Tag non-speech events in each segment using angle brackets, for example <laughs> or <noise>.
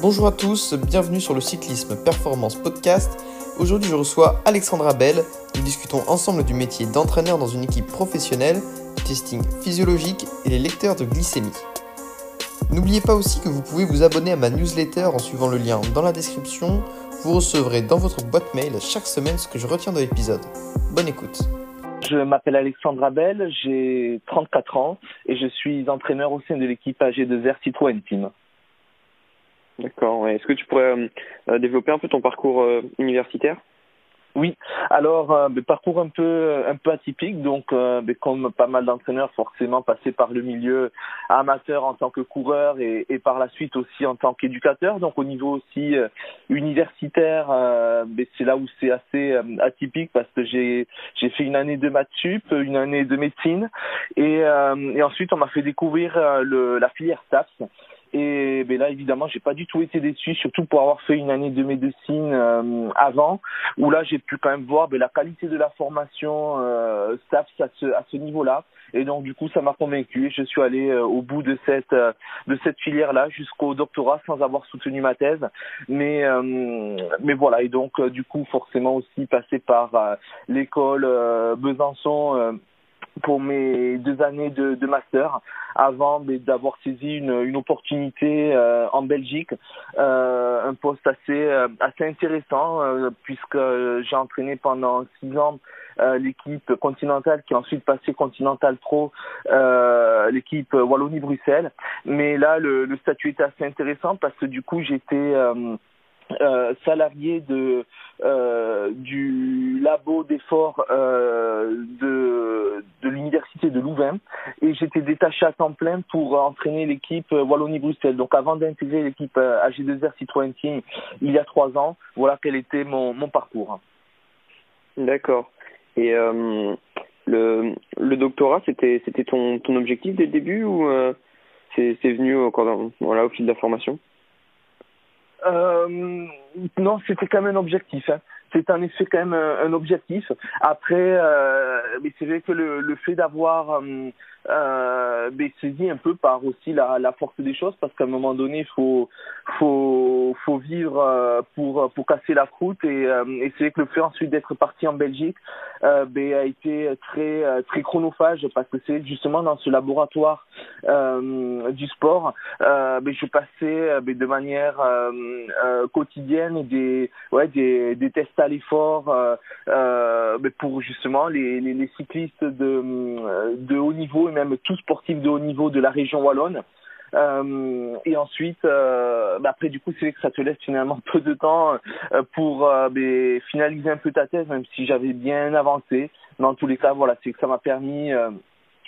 Bonjour à tous, bienvenue sur le Cyclisme Performance Podcast. Aujourd'hui je reçois Alexandra Bell. Nous discutons ensemble du métier d'entraîneur dans une équipe professionnelle, du testing physiologique et les lecteurs de glycémie. N'oubliez pas aussi que vous pouvez vous abonner à ma newsletter en suivant le lien dans la description. Vous recevrez dans votre boîte mail chaque semaine ce que je retiens de l'épisode. Bonne écoute. Je m'appelle Alexandra Bell, j'ai 34 ans et je suis entraîneur au sein de l'équipe AG2R Citroën Team. D'accord. Est-ce que tu pourrais euh, euh, développer un peu ton parcours euh, universitaire? Oui, alors parcours un peu un peu atypique, donc euh, comme pas mal d'entraîneurs, forcément passé par le milieu amateur en tant que coureur et, et par la suite aussi en tant qu'éducateur. Donc au niveau aussi universitaire, c'est là où c'est assez atypique parce que j'ai j'ai fait une année de maths sup, une année de médecine et, et ensuite on m'a fait découvrir le, la filière STAPS. Et ben là, évidemment, j'ai pas du tout été déçu, surtout pour avoir fait une année de médecine euh, avant, où là, j'ai pu quand même voir ben, la qualité de la formation euh, à ce, à ce niveau-là. Et donc, du coup, ça m'a convaincu et je suis allé euh, au bout de cette, euh, de cette filière-là jusqu'au doctorat sans avoir soutenu ma thèse. Mais, mais voilà, et donc, du coup, forcément aussi passé par l'école Besançon pour mes deux années de, master avant d'avoir saisi une, opportunité euh, en Belgique, euh, un poste assez euh, assez intéressant puisque j'ai entraîné pendant six ans l'équipe continentale qui a ensuite passé Continental Pro, l'équipe Wallonie-Bruxelles. Mais là, le, le, statut était assez intéressant parce que du coup, j'étais euh, salarié de euh, du labo d'effort euh, de de l'université de Louvain et j'étais détaché à temps plein pour entraîner l'équipe Wallonie-Bruxelles. Donc avant d'intégrer l'équipe AG2R Citroën Team il y a trois ans, voilà quel était mon mon parcours. D'accord. Et euh, le le doctorat c'était c'était ton ton objectif dès le début ou euh, c'est venu voilà au fil de la formation? Euh, non, c'était quand même un objectif. Hein. C'est en effet quand même un, objectif. Après, euh, mais c'est vrai que le, le fait d'avoir euh, euh, mais saisi un peu par aussi la, la force des choses parce qu'à un moment donné, il faut, faut, faut vivre euh, pour, pour casser la croûte et, euh, et c'est vrai que le fait ensuite d'être parti en Belgique euh, ben, a été très, très chronophage parce que c'est justement dans ce laboratoire du sport, ben, je passais ben, de manière quotidienne des, ouais, des, des tests à l'effort ben, pour justement les, les, les cyclistes de, de haut niveau même tout sportif de haut niveau de la région wallonne. Euh, et ensuite, euh, bah après du coup, c'est vrai que ça te laisse finalement peu de temps euh, pour bah, finaliser un peu ta thèse, même si j'avais bien avancé. Dans tous les cas, voilà, c'est que ça m'a permis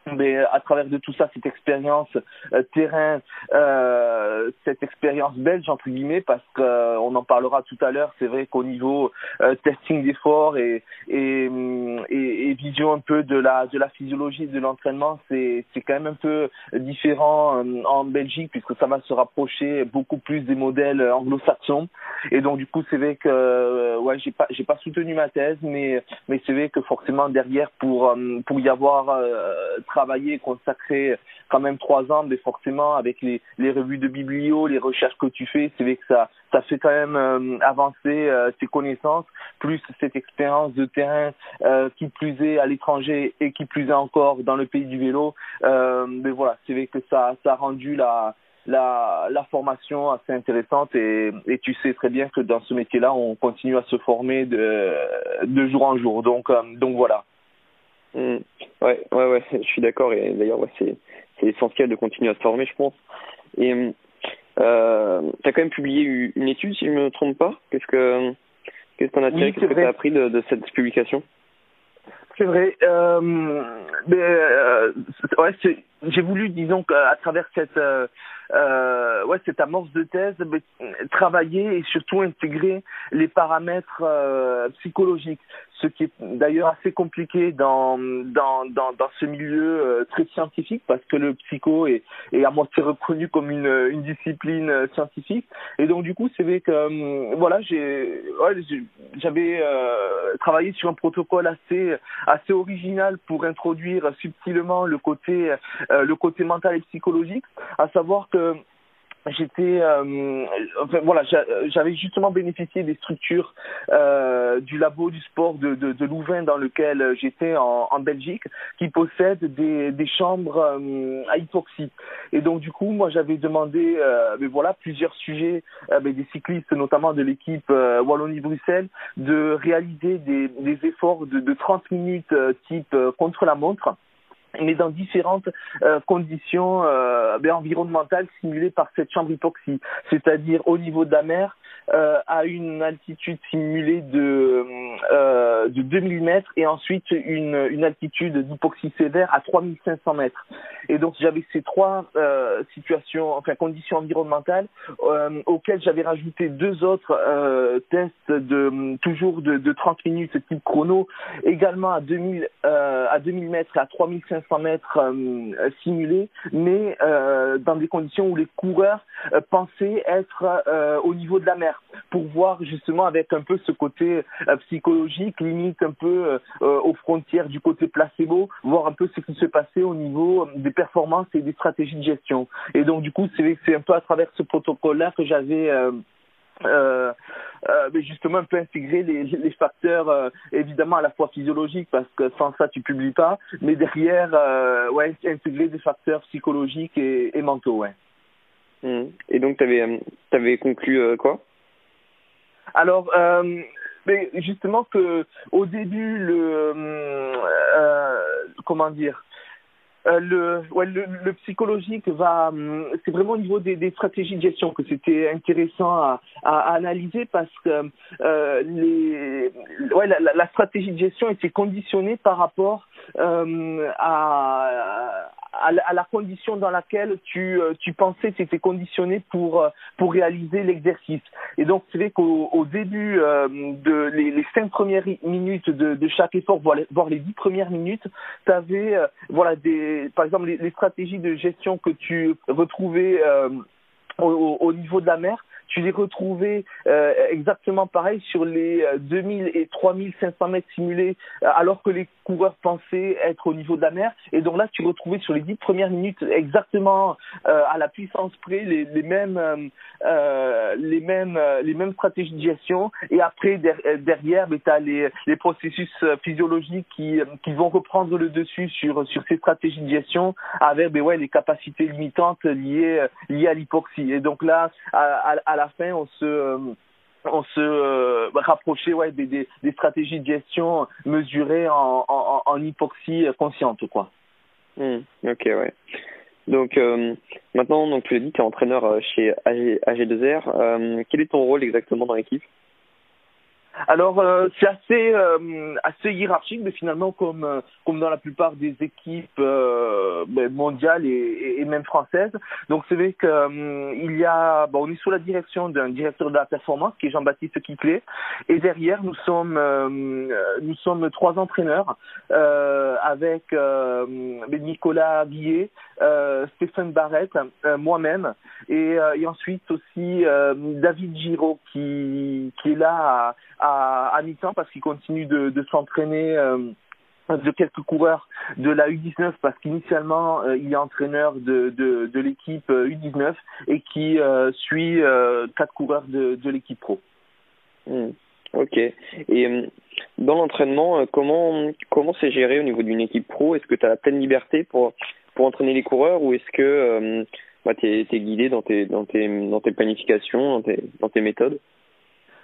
mais à travers de tout ça, cette expérience euh, terrain, euh, cette expérience belge entre guillemets, parce qu'on euh, en parlera tout à l'heure. C'est vrai qu'au niveau euh, testing d'effort et, et, et, et, vision un peu de la de la physiologie de l'entraînement, c'est c'est quand même un peu différent euh, en Belgique puisque ça va se rapprocher beaucoup plus des modèles anglo-saxons. Et donc du coup, c'est vrai que ouais, j'ai pas j'ai pas soutenu ma thèse, mais mais c'est vrai que forcément derrière pour pour y avoir travaillé, consacré quand même trois ans, mais forcément avec les, les revues de biblio, les recherches que tu fais, c'est vrai que ça, ça fait quand même euh, avancer euh, tes connaissances, plus cette expérience de terrain euh, qui plus est à l'étranger et qui plus est encore dans le pays du vélo. Mais voilà, c'est vrai que ça, ça a rendu la la, la formation assez intéressante et, et tu sais très bien que dans ce métier-là, on continue à se former de, de jour en jour. Donc, donc voilà. Mmh. Ouais, ouais, ouais, je suis d'accord. Et d'ailleurs, ouais, c'est, c'est essentiel de continuer à se former, je pense. Et euh, tu as quand même publié une étude, si je me trompe pas. Qu'est-ce que qu'est-ce qu'on a tiré, Oui, qu'est-ce que tu as appris de, de cette publication? C'est vrai. Euh, mais euh, ouais, c'est- j'ai voulu, disons, qu'à travers cette, euh, euh, ouais, cette amorce de thèse, mais, travailler et surtout intégrer les paramètres euh, psychologiques, ce qui est d'ailleurs assez compliqué dans dans dans, dans ce milieu euh, très scientifique parce que le psycho est, est à moitié reconnu comme une une discipline euh, scientifique. Et donc du coup c'est vrai que euh, voilà j'ai ouais, j'avais euh, travaillé sur un protocole assez assez original pour introduire subtilement le côté le côté mental et psychologique, à savoir que j'étais euh, voilà j'avais justement bénéficié des structures euh, du labo du sport de, de, de Louvain dans lequel j'étais en, en, Belgique qui possède des, des chambres euh, à hypoxie. Et donc du coup moi j'avais demandé euh, mais voilà plusieurs sujets euh, des cyclistes notamment de l'équipe Wallonie-Bruxelles de réaliser des, des efforts de, de 30 minutes type contre la montre mais dans différentes euh, conditions euh, ben, environnementales simulées par cette chambre hypoxie, c'est-à-dire au niveau de la mer, euh, à une altitude simulée de, de 2000 mètres et ensuite une, une altitude d'hypoxie sévère à 3500 mètres. Et donc j'avais ces trois situations, enfin conditions environnementales auxquelles j'avais rajouté deux autres tests de toujours de, de 30 minutes type chrono, également à 2000 euh, à 2000 mètres et à 3500 mètres euh, mais dans des conditions où les coureurs pensaient être au niveau de la mer pour voir justement avec un peu ce côté euh, psychologique, limite un peu euh, euh, aux frontières du côté placebo, voir un peu ce qui se passait au niveau des performances et des stratégies de gestion. Et donc du coup, c'est un peu à travers ce protocole-là que j'avais euh, euh, mais justement un peu intégrer les, les facteurs évidemment à la fois physiologiques parce que sans ça tu publies pas. Mais derrière euh, ouais intégrer des facteurs psychologiques et, et mentaux ouais. Mmh. et donc tu avais, avais conclu quoi? Alors, euh, mais justement que au début, le euh, comment dire, euh, le, ouais, le, le, psychologique va, c'est vraiment au niveau des, des, stratégies de gestion que c'était intéressant à, à, analyser parce que euh, les, ouais, la, la, stratégie de gestion était conditionnée par rapport euh, à, à à la condition dans laquelle tu, euh, tu pensais tu étais conditionné pour, euh, pour réaliser l'exercice. Et donc, c'est vrai qu'au au début euh, de les, les cinq premières minutes de, de chaque effort, voire les, les dix premières minutes, tu avais euh, voilà, des, par exemple les, les, stratégies de gestion que tu retrouvais au, au, niveau de la mer tu les retrouvais euh, exactement pareil sur les 2000 euh, et 3500 mètres simulés, euh, alors que les coureurs pensaient être au niveau de la mer. Et donc là, tu retrouvais sur les dix premières minutes exactement euh, à la puissance près les, mêmes, les mêmes, les mêmes stratégies de gestion. Et après, der derrière, ben, tu as les, les processus physiologiques qui, qui vont reprendre le dessus sur, sur ces stratégies de gestion avec ben, ouais, les capacités limitantes liées, liées à l'hypoxie. Et donc là, à la fin, on se euh, on se euh, rapprochait ouais, des, des, stratégies de gestion mesurées en, en, hypoxie consciente quoi. Mmh, ok ouais. Donc euh, maintenant donc tu l'as dit tu es entraîneur chez AG, AG2R. Euh, quel est ton rôle exactement dans l'équipe? Alors euh, c'est assez euh, assez hiérarchique, mais finalement comme euh, comme dans la plupart des équipes euh, ben, mondiales et, et, même françaises. Donc c'est vrai que euh, il y a bon, on est sous la direction d'un directeur de la performance qui est Jean-Baptiste Quiclé, et derrière nous sommes nous sommes trois entraîneurs avec ben, Nicolas Guillet, Stéphane Barrette, moi-même et, et ensuite aussi David Giraud qui qui est là à à, à mi-temps parce qu'il continue de, s'entraîner euh, de quelques coureurs de la U19 parce qu'initialement euh, il est entraîneur de, de, l'équipe U19 euh, et qui suit euh, quatre coureurs de, de l'équipe pro. Mmh. Ok. Et dans l'entraînement, comment comment c'est géré au niveau d'une équipe pro? Est-ce que tu as la pleine liberté pour pour entraîner les coureurs ou est-ce que bah, tu es, guidé dans tes dans tes dans tes planifications, dans tes dans tes méthodes?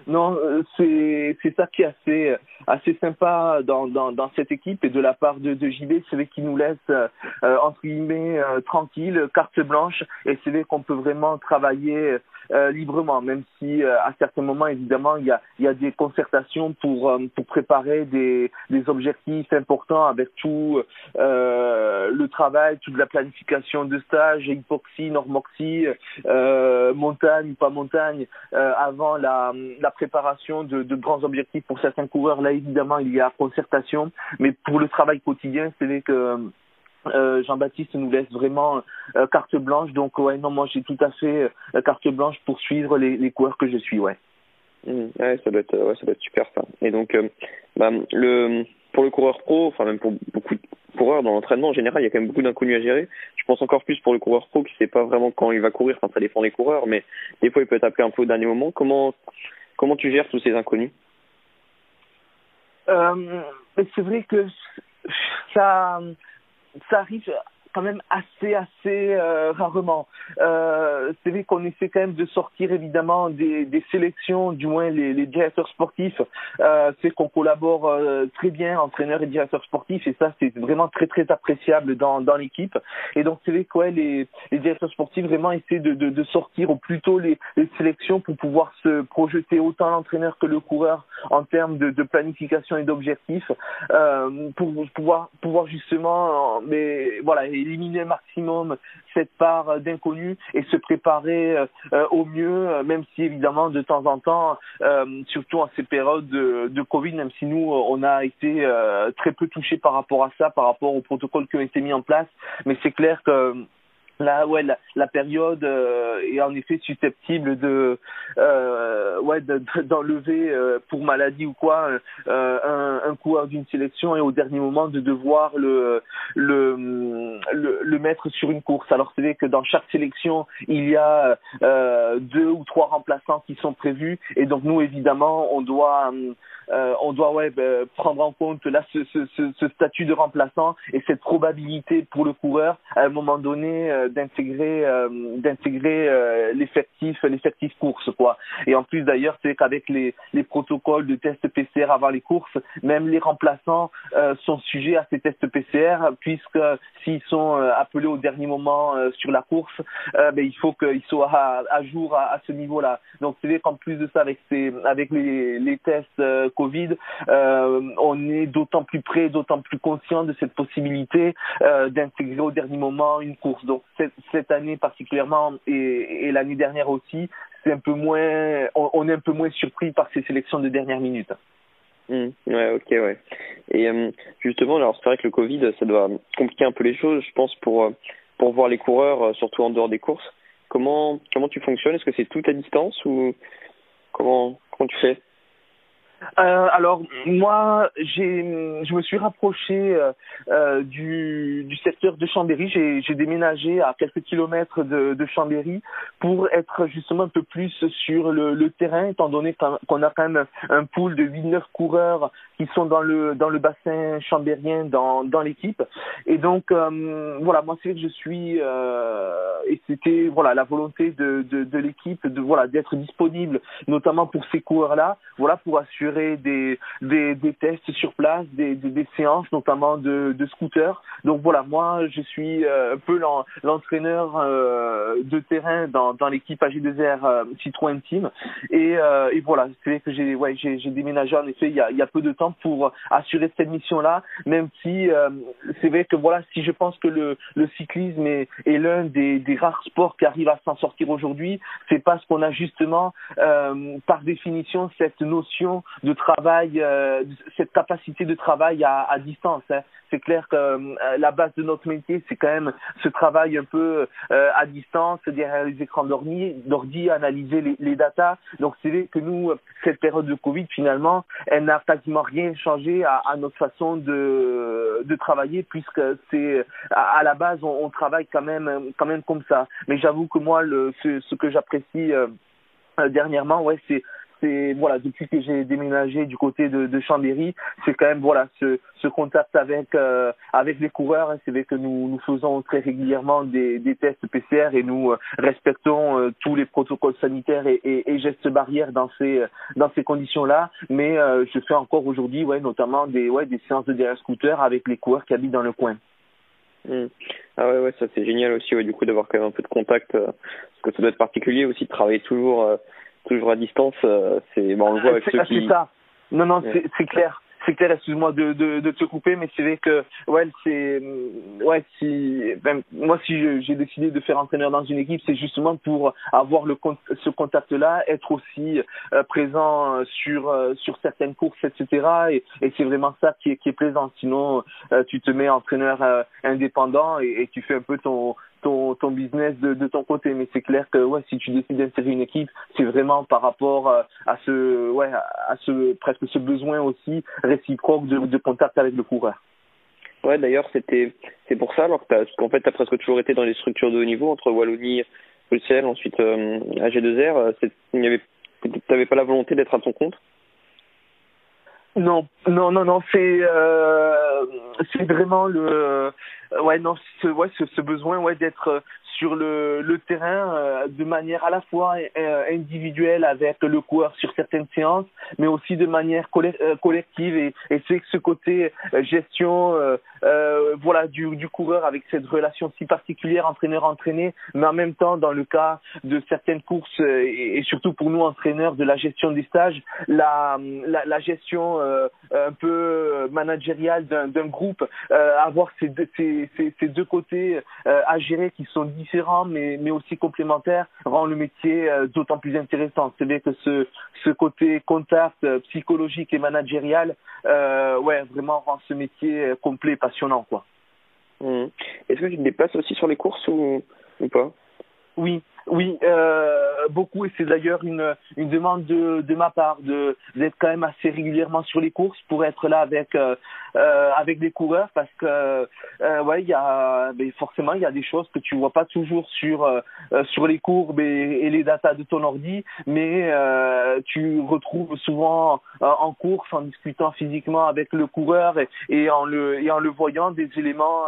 Non, euh, c'est c'est ça qui est assez assez sympa dans dans dans cette équipe et de la part de de JB, c'est vrai qu'il nous laisse euh, entre guillemets euh, tranquille, carte blanche et c'est vrai qu'on peut vraiment travailler euh, librement, même si euh, à certains moments, évidemment, il y a, y a des concertations pour, euh, pour préparer des, des objectifs importants avec tout le travail, toute la planification de stage, hypoxie, normoxie, montagne, pas montagne, avant la, la préparation de, de grands objectifs pour certains coureurs. Là, évidemment, il y a concertation, mais pour le travail quotidien, c'est vrai que euh, Jean-Baptiste nous laisse vraiment euh, carte blanche. Donc ouais, non, moi j'ai tout à fait euh, carte blanche pour suivre les, les coureurs que je suis, ouais. Mmh, ouais, ça doit être, ouais, ça doit être super ça. Et donc, bah, le pour le coureur pro, enfin même pour beaucoup, coureur dans l'entraînement en général, il y a quand même beaucoup d'inconnus à gérer. Je pense encore plus pour le coureur pro qui sait pas vraiment quand il va courir, enfin ça dépend des coureurs, mais des fois il peut être appelé un peu au dernier moment. Comment comment tu gères tous ces inconnus? C'est vrai que ça ça arrive quand même assez assez euh, rarement. Euh, c'est vrai qu'on essaie quand même de sortir évidemment des, des sélections, du moins les, les directeurs sportifs. Euh, c'est qu'on collabore euh, très bien, entraîneurs et directeurs sportifs, et ça c'est vraiment très très appréciable dans, dans l'équipe. Et donc c'est vrai que ouais, les, les directeurs sportifs vraiment essaient de, de, de sortir au plus tôt les, les sélections pour pouvoir se projeter autant l'entraîneur que le coureur en termes de, de planification et d'objectifs, euh, pour pouvoir pouvoir justement, mais voilà éliminer au maximum cette part d'inconnu et se préparer euh, au mieux, euh, même si évidemment de temps en temps, euh, surtout en ces périodes de, de, Covid, même si nous on a été très peu touchés par rapport à ça, par rapport aux protocoles qui ont été mis en place, mais c'est clair que Là, ouais, la, la période euh, est en effet susceptible de, euh, ouais, d'enlever euh, pour maladie ou quoi euh, un, un coureur d'une sélection et au dernier moment de devoir le, le, le, le mettre sur une course. Alors c'est vrai que dans chaque sélection il y a euh, deux ou trois remplaçants qui sont prévus et donc nous évidemment on doit euh, on doit ouais, ben, prendre en compte là ce, ce, ce, statut de remplaçant et cette probabilité pour le coureur à un moment donné euh, d'intégrer euh, d'intégrer euh, l'effectif l'effectif course quoi. Et en plus d'ailleurs c'est qu'avec les, les protocoles de tests PCR avant les courses, même les remplaçants sont sujets à ces tests PCR puisque s'ils sont appelés au dernier moment sur la course, ben, il faut qu'ils soient à, à jour à, à ce niveau-là. Donc c'est vrai qu'en plus de ça avec ces avec les, les tests Covid, euh, on est d'autant plus près, d'autant plus conscient de cette possibilité euh, d'intégrer au dernier moment une course. Donc cette, année particulièrement et, l'année dernière aussi, c'est un peu moins, on, est un peu moins surpris par ces sélections de dernière minute. Mmh, ouais, ok, ouais. Et euh, justement, alors c'est vrai que le Covid, ça doit compliquer un peu les choses, je pense, pour pour voir les coureurs, surtout en dehors des courses. Comment comment tu fonctionnes? Est-ce que c'est tout à distance ou comment comment tu fais? Euh, alors moi, j'ai, je me suis rapproché euh, euh, du, du secteur de Chambéry. J'ai, déménagé à quelques kilomètres de, Chambéry pour être justement un peu plus sur le, terrain, étant donné qu'on a quand même un pool de 8-9 coureurs qui sont dans le dans le bassin chambérien dans dans l'équipe. Et donc voilà, moi c'est que je suis et c'était voilà la volonté de de, de l'équipe de voilà d'être disponible, notamment pour ces coureurs-là, voilà pour assurer des, des, des tests sur place, des, des, des séances notamment de, de scooters. Donc voilà, moi je suis euh, un peu l'entraîneur euh, de terrain dans, dans l'équipe AG2R euh, Citroën Team. Et, et voilà, c'est vrai que j'ai ouais, déménagé en effet il y a, il y a peu de temps pour assurer cette mission-là, même si c'est vrai que voilà, si je pense que le, le cyclisme est, est l'un des, des rares sports qui arrive à s'en sortir aujourd'hui, c'est parce qu'on a justement euh, par définition cette notion de travail, euh, cette capacité de travail à, à distance. Hein. C'est clair que euh, la base de notre métier, c'est quand même ce travail un peu euh, à distance, derrière les écrans d'ordi, analyser les, les datas. Donc c'est vrai que nous, cette période de Covid, finalement, elle n'a quasiment rien changé à, à, notre façon de, de travailler, puisque c'est à, la base, on, on, travaille quand même, quand même comme ça. Mais j'avoue que moi, le, ce, ce que j'apprécie euh, dernièrement, ouais, c'est voilà depuis que j'ai déménagé du côté de, de Chambéry, c'est quand même voilà ce, ce contact avec euh, avec les coureurs. Hein, c'est vrai que nous nous faisons très régulièrement des, des tests PCR et nous euh, respectons euh, tous les protocoles sanitaires et, gestes barrières dans ces dans ces conditions-là. Mais euh, je fais encore aujourd'hui ouais notamment des ouais des séances de derrière scooter avec les coureurs qui habitent dans le coin. Mmh. Ah ouais ouais ça c'est génial aussi du coup d'avoir quand même un peu de contact parce que ça doit être particulier aussi de travailler toujours toujours à distance, euh, c'est bon, on le voit avec ceux qui. C'est ça. Non, non, ouais. c'est clair. C'est clair, excuse-moi de, de, de te couper, mais c'est vrai que, ouais, c'est, ouais, si, ben, moi, si j'ai décidé de faire entraîneur dans une équipe, c'est justement pour avoir le, ce contact-là, être aussi euh, présent sur, euh, sur certaines courses, etc. Et, et c'est vraiment ça qui est, qui est plaisant. Sinon, euh, tu te mets entraîneur indépendant et, et, tu fais un peu ton, ton, ton business de, de ton côté. Mais c'est clair que ouais, si tu décides d'insérer une équipe, c'est vraiment par rapport euh, à ce ouais à ce presque ce besoin aussi réciproque de, contact avec le coureur. Ouais, d'ailleurs, c'était c'est pour ça, alors qu'en fait, tu as presque toujours été dans les structures de haut niveau, entre Wallonie, Bruxelles, ensuite euh, AG2R. Tu n'avais pas la volonté d'être à ton compte? Non, non, non, non, c'est euh, c'est vraiment le ouais non ce, ouais ce, ce besoin ouais d'être sur le, le terrain euh, de manière à la fois euh, individuelle avec le coureur sur certaines séances, mais aussi de manière euh, collective. Et, et c'est ce côté gestion voilà du, du coureur avec cette relation si particulière entraîneur-entraîné, mais en même temps dans le cas de certaines courses et, surtout pour nous entraîneurs de la gestion des stages, la, la, la gestion un peu managériale d'un groupe, avoir ces deux, ces, ces, ces deux côtés à gérer qui sont différents différent mais, mais aussi complémentaire rend le métier euh, d'autant plus intéressant. C'est-à-dire que ce, ce côté contact euh, psychologique et managérial, euh, ouais, vraiment rend ce métier complet, passionnant, quoi. Mmh. Est-ce que tu te déplaces aussi sur les courses ou, ou pas? Oui, oui, euh, beaucoup, et c'est d'ailleurs une, une demande de, de ma part de d'être quand même assez régulièrement sur les courses pour être là avec euh, euh, avec des coureurs parce que euh, ouais, il y a mais forcément il y a des choses que tu vois pas toujours sur euh, sur les courbes et, et, les datas de ton ordi, mais euh, tu retrouves souvent en course en discutant physiquement avec le coureur et, et en le et en le voyant des éléments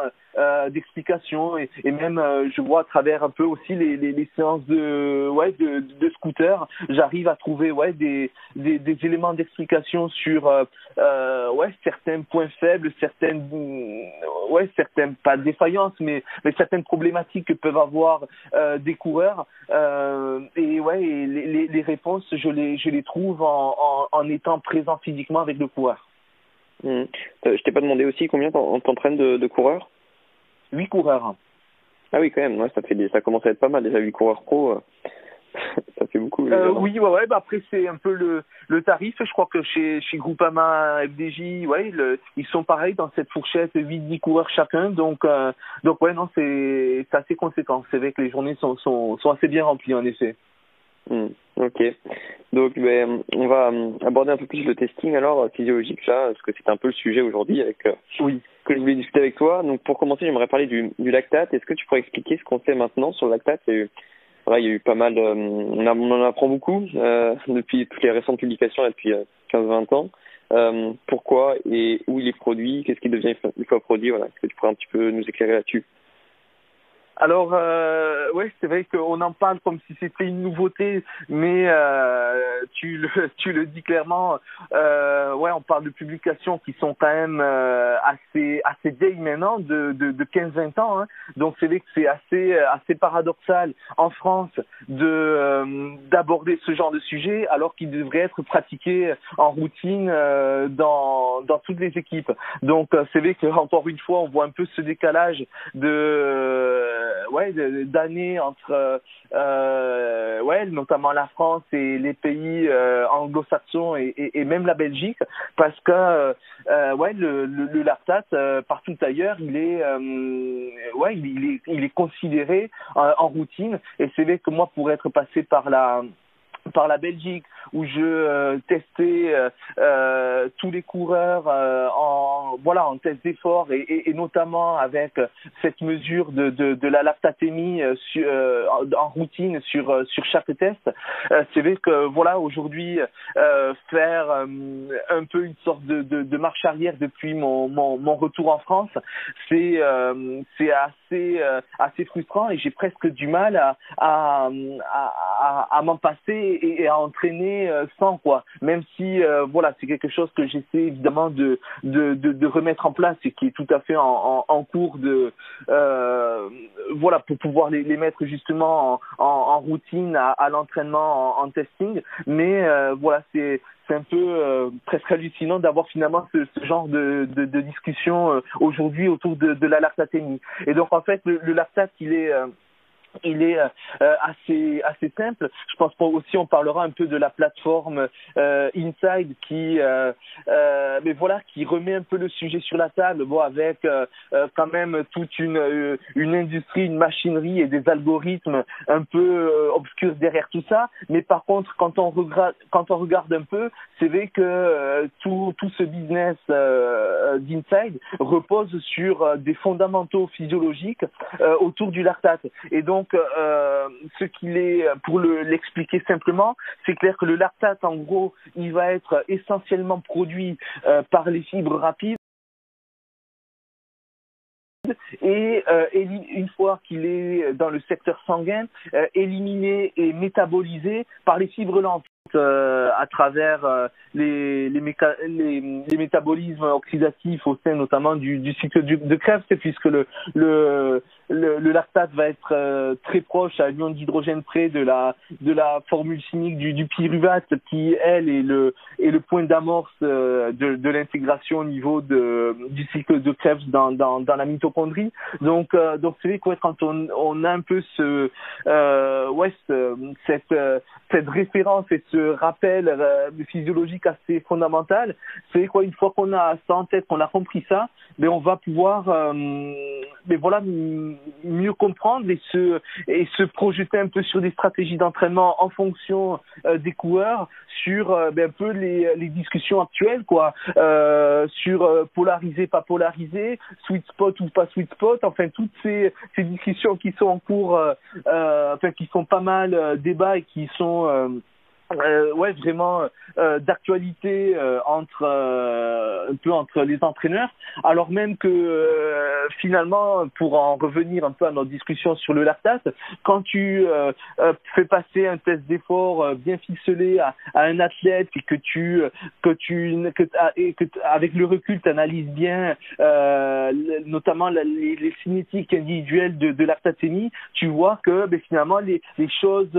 d'explication et, et, même je vois à travers un peu aussi les, les, les séances de ouais de, de scooter j'arrive à trouver ouais des des, des éléments d'explication sur euh, euh ouais certains points faibles certaines ouais certaines pas défaillances mais mais certaines problématiques que peuvent avoir euh, des coureurs et ouais et les, les, réponses je les je les trouve en, en, en étant présent physiquement avec le coureur mmh. je t'ai pas demandé aussi combien t'entraînes de, de coureurs? Huit coureurs. Ah oui, quand même, ouais, ça fait des, ça commence à être pas mal déjà huit coureurs pro. Euh, <laughs> ça fait beaucoup. Euh, oui, ouais, ouais. Bah après c'est un peu le le tarif. Je crois que chez chez Groupama FDJ, ouais, le, ils sont pareils dans cette fourchette 8-10 coureurs chacun. Donc euh, donc ouais, non, c'est c'est assez conséquent. C'est vrai que les journées sont sont sont assez bien remplies en effet. Hmm, ok. Donc, ben, on va euh, aborder un peu plus le testing alors euh, physiologique là, parce que c'est un peu le sujet aujourd'hui avec euh, oui. que je voulais discuter avec toi. Donc, pour commencer, j'aimerais parler du, du lactate. Est-ce que tu pourrais expliquer ce qu'on sait maintenant sur le lactate? Il y a eu, voilà, il y a eu pas mal, on, a, on, en apprend beaucoup euh, depuis toutes les récentes publications là, depuis 15-20 ans. Pourquoi et où il est produit? Qu'est-ce qui devient une fois produit? Voilà, est-ce que tu pourrais un petit peu nous éclairer là-dessus? Alors, euh, ouais, c'est vrai qu'on en parle comme si c'était une nouveauté, mais euh, tu le <laughs> tu le dis clairement. Euh, ouais, on parle de publications qui sont quand même euh, assez assez vieilles maintenant, de de, de 15-20 ans. Hein. Donc c'est vrai que c'est assez assez paradoxal en France de euh, d'aborder ce genre de sujet alors qu'il devrait être pratiqué en routine euh, dans dans toutes les équipes. Donc c'est vrai que encore une fois, on voit un peu ce décalage de euh, ouais d'années entre euh, ouais notamment la France et les pays euh, anglo-saxons et, et, même la Belgique parce que euh, ouais le, le, le partout ailleurs il est ouais il, est il est considéré en routine. Et c'est vrai que moi pour être passé par la par la Belgique où je euh, testais euh, euh, tous les coureurs en voilà en test d'effort et, notamment avec cette mesure de, de, la lactatémie en, en, routine sur sur chaque test. C'est vrai que voilà aujourd'hui faire un peu une sorte de, de, marche arrière depuis mon, mon, retour en France c'est c'est assez assez frustrant et j'ai presque du mal à, à, à m'en passer et, à entraîner euh, sans quoi. Même si euh, voilà, c'est quelque chose que j'essaie évidemment de, de, de, de, remettre en place et qui est tout à fait en, en, en cours de euh, voilà pour pouvoir les, les mettre justement en, en routine à, à l'entraînement en, testing. Mais euh, voilà, c'est c'est un peu euh, presque hallucinant d'avoir finalement ce, ce, genre de, de, de discussion aujourd'hui autour de, de la lactatémie. Et donc en fait, le, le lactate, il est il est euh, assez assez simple. Je pense aussi on parlera un peu de la plateforme euh, Inside qui euh, mais voilà qui remet un peu le sujet sur la table. Bon avec quand même toute une une industrie, une machinerie et des algorithmes un peu obscurs derrière tout ça, mais par contre quand on regarde quand on regarde un peu, c'est vrai que tout tout ce business d'Inside repose sur des fondamentaux physiologiques autour du lactate et donc donc, euh, ce qu'il est, pour l'expliquer simplement, c'est clair que le lactate, en gros, il va être essentiellement produit euh, par les fibres rapides et euh, une fois qu'il est dans le secteur sanguin, éliminé et métabolisé par les fibres lentes. Euh, à travers euh, les, les, métabolismes oxydatifs au sein notamment du, cycle de Krebs, puisque le, le, lactate va être euh, très proche à l'ion d'hydrogène près de la, de la formule chimique du, pyruvate qui, elle, est le, est le point d'amorce de, l'intégration au niveau de, du cycle de Krebs dans, dans, dans la mitochondrie. Donc, donc c'est vrai que quand on, on a un peu ce, ouais, cette, cette référence et ce rappel euh, physiologique assez fondamental, c'est quoi une fois qu'on a ça en tête, qu'on a compris ça, mais on va pouvoir euh, mais voilà mieux comprendre et se et se projeter un peu sur des stratégies d'entraînement en fonction euh, des coureurs sur ben, un peu les, les discussions actuelles quoi. Sur polarisé pas polarisé sweet spot ou pas sweet spot enfin toutes ces, ces discussions qui sont en cours enfin qui sont pas mal débat et qui sont euh, ouais, vraiment euh, d'actualité euh, entre un peu entre les entraîneurs, alors même que finalement, pour en revenir un peu à notre discussion sur le lactate, quand tu fais passer un test d'effort bien ficelé à, à, un athlète et que tu que tu que, et avec le recul tu analyses bien notamment les, les, cinétiques individuelles de, de lactatémie, tu vois que ben, finalement les, les choses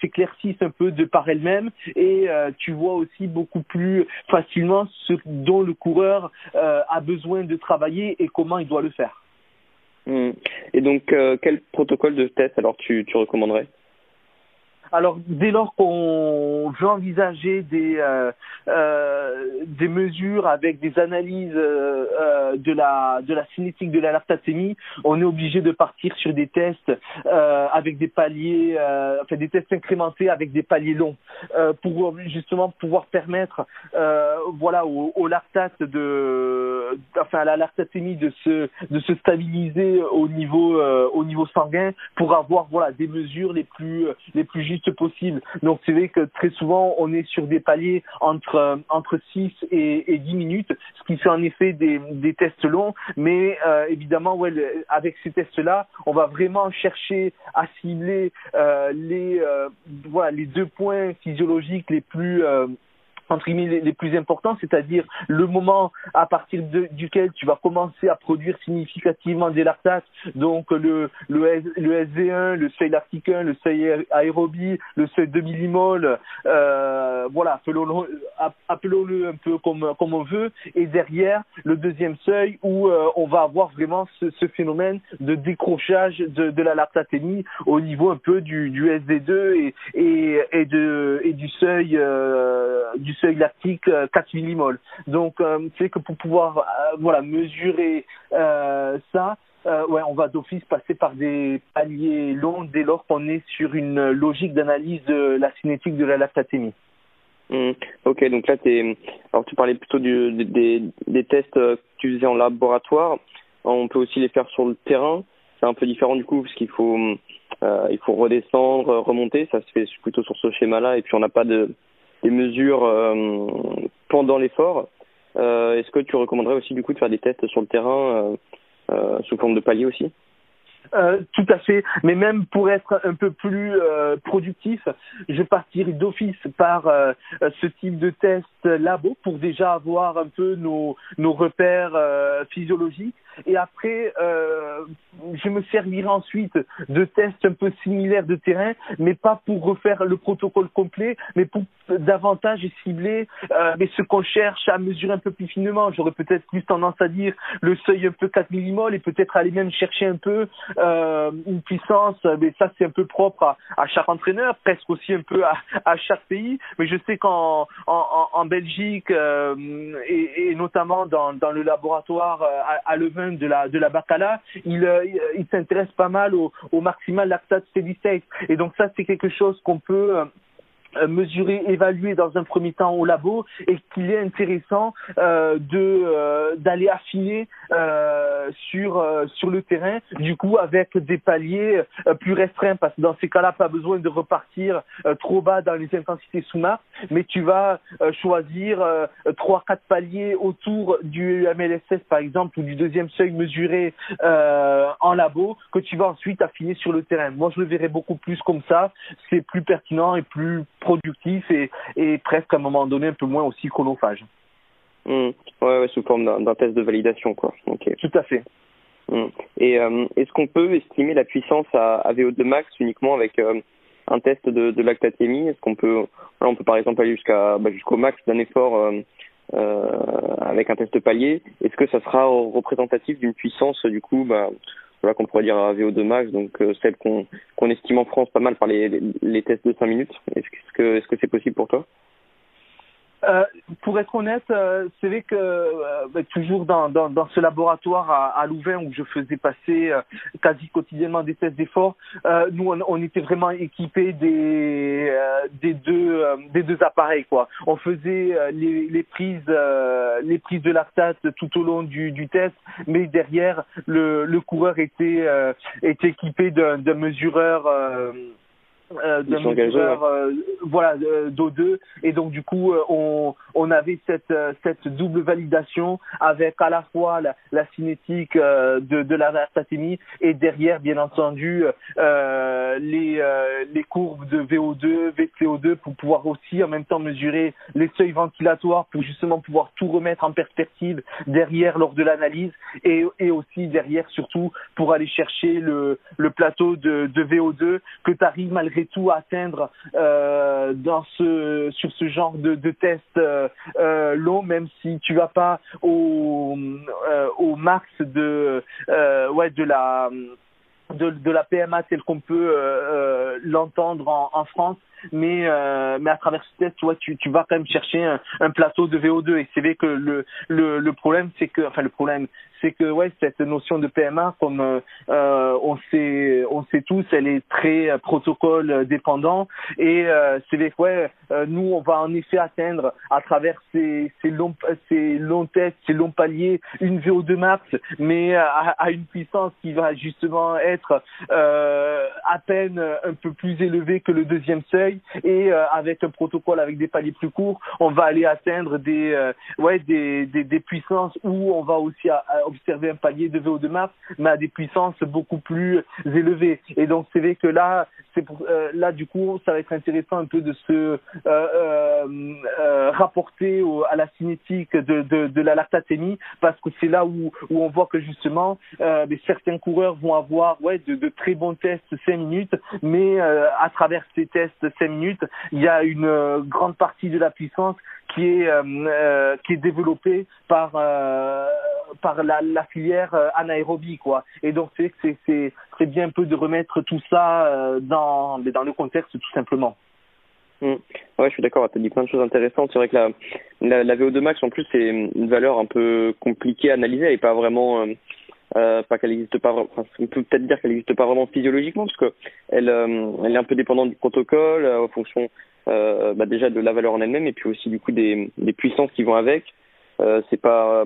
s'éclaircissent un peu de par elles-mêmes et euh, tu vois aussi beaucoup plus facilement ce dont le coureur euh, a besoin de travailler et comment il doit le faire. Hmm. Et donc, euh, quel protocole de test alors tu, tu recommanderais? Alors, dès lors qu'on veut envisager des euh, euh, des mesures avec des analyses euh, euh, de la de la cinétique de la lactatémie, on est obligé de partir sur des tests euh, avec des paliers, euh, enfin des tests incrémentés avec des paliers longs, pour justement pouvoir permettre, voilà, au, au, lactate de, enfin à la de se de se stabiliser au niveau au niveau sanguin pour avoir voilà des mesures les plus les plus justes possible. Donc c'est vrai que très souvent on est sur des paliers entre euh, entre 6 et, et 10 minutes, ce qui fait en effet des, tests longs, mais euh, évidemment avec ces tests-là, on va vraiment chercher à cibler euh, les voilà les deux points physiologiques les plus entre guillemets les, plus importants, c'est-à-dire le moment à partir duquel tu vas commencer à produire significativement des lactates, donc le, le, le SV1, le seuil lactique 1, le seuil aérobie, le seuil de millimol, euh, voilà, appelons-le appelons un peu comme, comme on veut, et derrière le deuxième seuil où euh, on va avoir vraiment ce, ce phénomène de décrochage de, de la lactatémie au niveau un peu du, du SD2 et, et, et, de, et du seuil euh, du seuil lactique 4 euh, millimoles. Donc, euh, c'est que pour pouvoir euh, voilà mesurer ça, ouais, on va d'office passer par des paliers longs dès lors qu'on est sur une logique d'analyse de la cinétique de la lactatémie. Mmh. Ok, donc là, es... Alors, tu parlais plutôt des, tests que tu faisais en laboratoire. On peut aussi les faire sur le terrain. C'est un peu différent du coup, parce qu'il faut, faut redescendre, remonter. Ça se fait plutôt sur ce schéma-là, et puis on n'a pas de, des mesures euh, pendant l'effort. Euh, est-ce que tu recommanderais aussi du coup de faire des tests sur le terrain euh, sous forme de palier aussi? Tout à fait, mais même pour être un peu plus productif, je partirai d'office par ce type de test labo pour déjà avoir un peu nos repères physiologiques et après je me servirai ensuite de tests un peu similaires de terrain, mais pas pour refaire le protocole complet, mais pour davantage cibler mais ce qu'on cherche à mesurer un peu plus finement. J'aurais peut-être plus tendance à dire le seuil un peu 4 millimol et peut-être aller même chercher un peu une puissance, mais ça c'est un peu propre à, chaque entraîneur, presque aussi un peu à, chaque pays. Mais je sais qu'en en, Belgique et, notamment dans, dans le laboratoire à, De la de la Bacala, il, il, s'intéresse pas mal au, au maximal lactate steady state. Et donc ça, c'est quelque chose qu'on peut euh, mesurer, évaluer dans un premier temps au labo et qu'il est intéressant euh, de euh, d'aller affiner euh, sur euh, sur le terrain du coup avec des paliers plus restreints. Parce que dans ces cas-là pas besoin de repartir trop bas dans les intensités sous marque mais tu vas choisir trois quatre paliers autour du MLSS par exemple ou du deuxième seuil mesuré en labo que tu vas ensuite affiner sur le terrain. Moi je le verrais beaucoup plus comme ça. C'est plus pertinent et plus productif et, et presque à un moment donné un peu moins aussi chronophage. Mmh. Ouais, ouais, sous forme d'un test de validation, quoi. Okay. Tout à fait. Mmh. Et euh, est-ce qu'on peut estimer la puissance à, à VO2 max uniquement avec euh, un test de, de lactatémie? Est-ce qu'on peut, on peut par exemple aller jusqu'à bah, jusqu'au max d'un effort euh, euh avec un test palier Est-ce que ça sera représentatif d'une puissance du coup bah, voilà qu'on pourrait dire à VO2 max, donc euh, celle qu'on qu'on estime en France pas mal par les, les, tests de 5 minutes. Est-ce que est-ce que c'est possible pour toi? Euh, pour être honnête, euh, c'est vrai que euh, bah, toujours dans, dans, dans, ce laboratoire à, à, Louvain où je faisais passer euh, quasi quotidiennement des tests d'effort, nous on, on, était vraiment équipés des des deux des deux appareils quoi. On faisait les, les prises les prises de lactate tout au long du, du test, mais derrière le, le coureur était était équipé d'un mesureur euh, d'un moteur euh, voilà d'O2 et donc du coup euh, on on avait cette euh, cette double validation avec à la fois la, la cinétique de de la versatémie et derrière bien entendu les les courbes de VO2 VCO2 pour pouvoir aussi en même temps mesurer les seuils ventilatoires pour justement pouvoir tout remettre en perspective derrière lors de l'analyse et et aussi derrière surtout pour aller chercher le le plateau de de VO2 que tu arrives malgré tout atteindre euh, dans ce sur ce genre de, de test euh, euh, long, même si tu vas pas au au max de ouais de la de, de la PMA telle qu'on peut l'entendre en, en France. Mais mais à travers ce test, toi, tu, tu vas quand même chercher un, un plateau de VO2 et c'est vrai que le le, le problème, c'est que enfin le problème, c'est que ouais cette notion de PMA, comme euh, on sait on sait tous, elle est très euh, protocole dépendant. Et euh, c'est vrai que ouais euh, nous on va en effet atteindre à travers ces ces longs ces longs tests, ces longs paliers une VO2 max, mais à, à une puissance qui va justement être à peine un peu plus élevée que le deuxième seuil. Et euh, avec un protocole avec des paliers plus courts, on va aller atteindre des euh, ouais des, des, des puissances où on va aussi observer un palier de VO2 max, mais à des puissances beaucoup plus élevées. Et donc c'est vrai que là c'est euh, là du coup ça va être intéressant un peu de se rapporter à la cinétique de, de, de la lactatémie parce que c'est là où, où on voit que justement certains coureurs vont avoir ouais de, de très bons tests 5 minutes mais à travers ces tests 5 minutes, il y a une euh, grande partie de la puissance qui est euh, euh, qui est développée par par la, la filière anaérobie quoi. Et donc c'est c'est c'est bien un peu de remettre tout ça dans dans le contexte tout simplement. Mmh. Ouais, je suis d'accord. Tu as dit plein de choses intéressantes. C'est vrai que la, la, la, VO2 max, en plus, c'est une valeur un peu compliquée à analyser. Elle pas vraiment euh, pas qu'elle n'existe pas enfin, on peut peut-être dire qu'elle n'existe pas vraiment physiologiquement parce que elle euh, elle est un peu dépendante du protocole euh, en fonction euh, bah, déjà de la valeur en elle-même et puis aussi du coup des, des puissances qui vont avec. Euh, c'est pas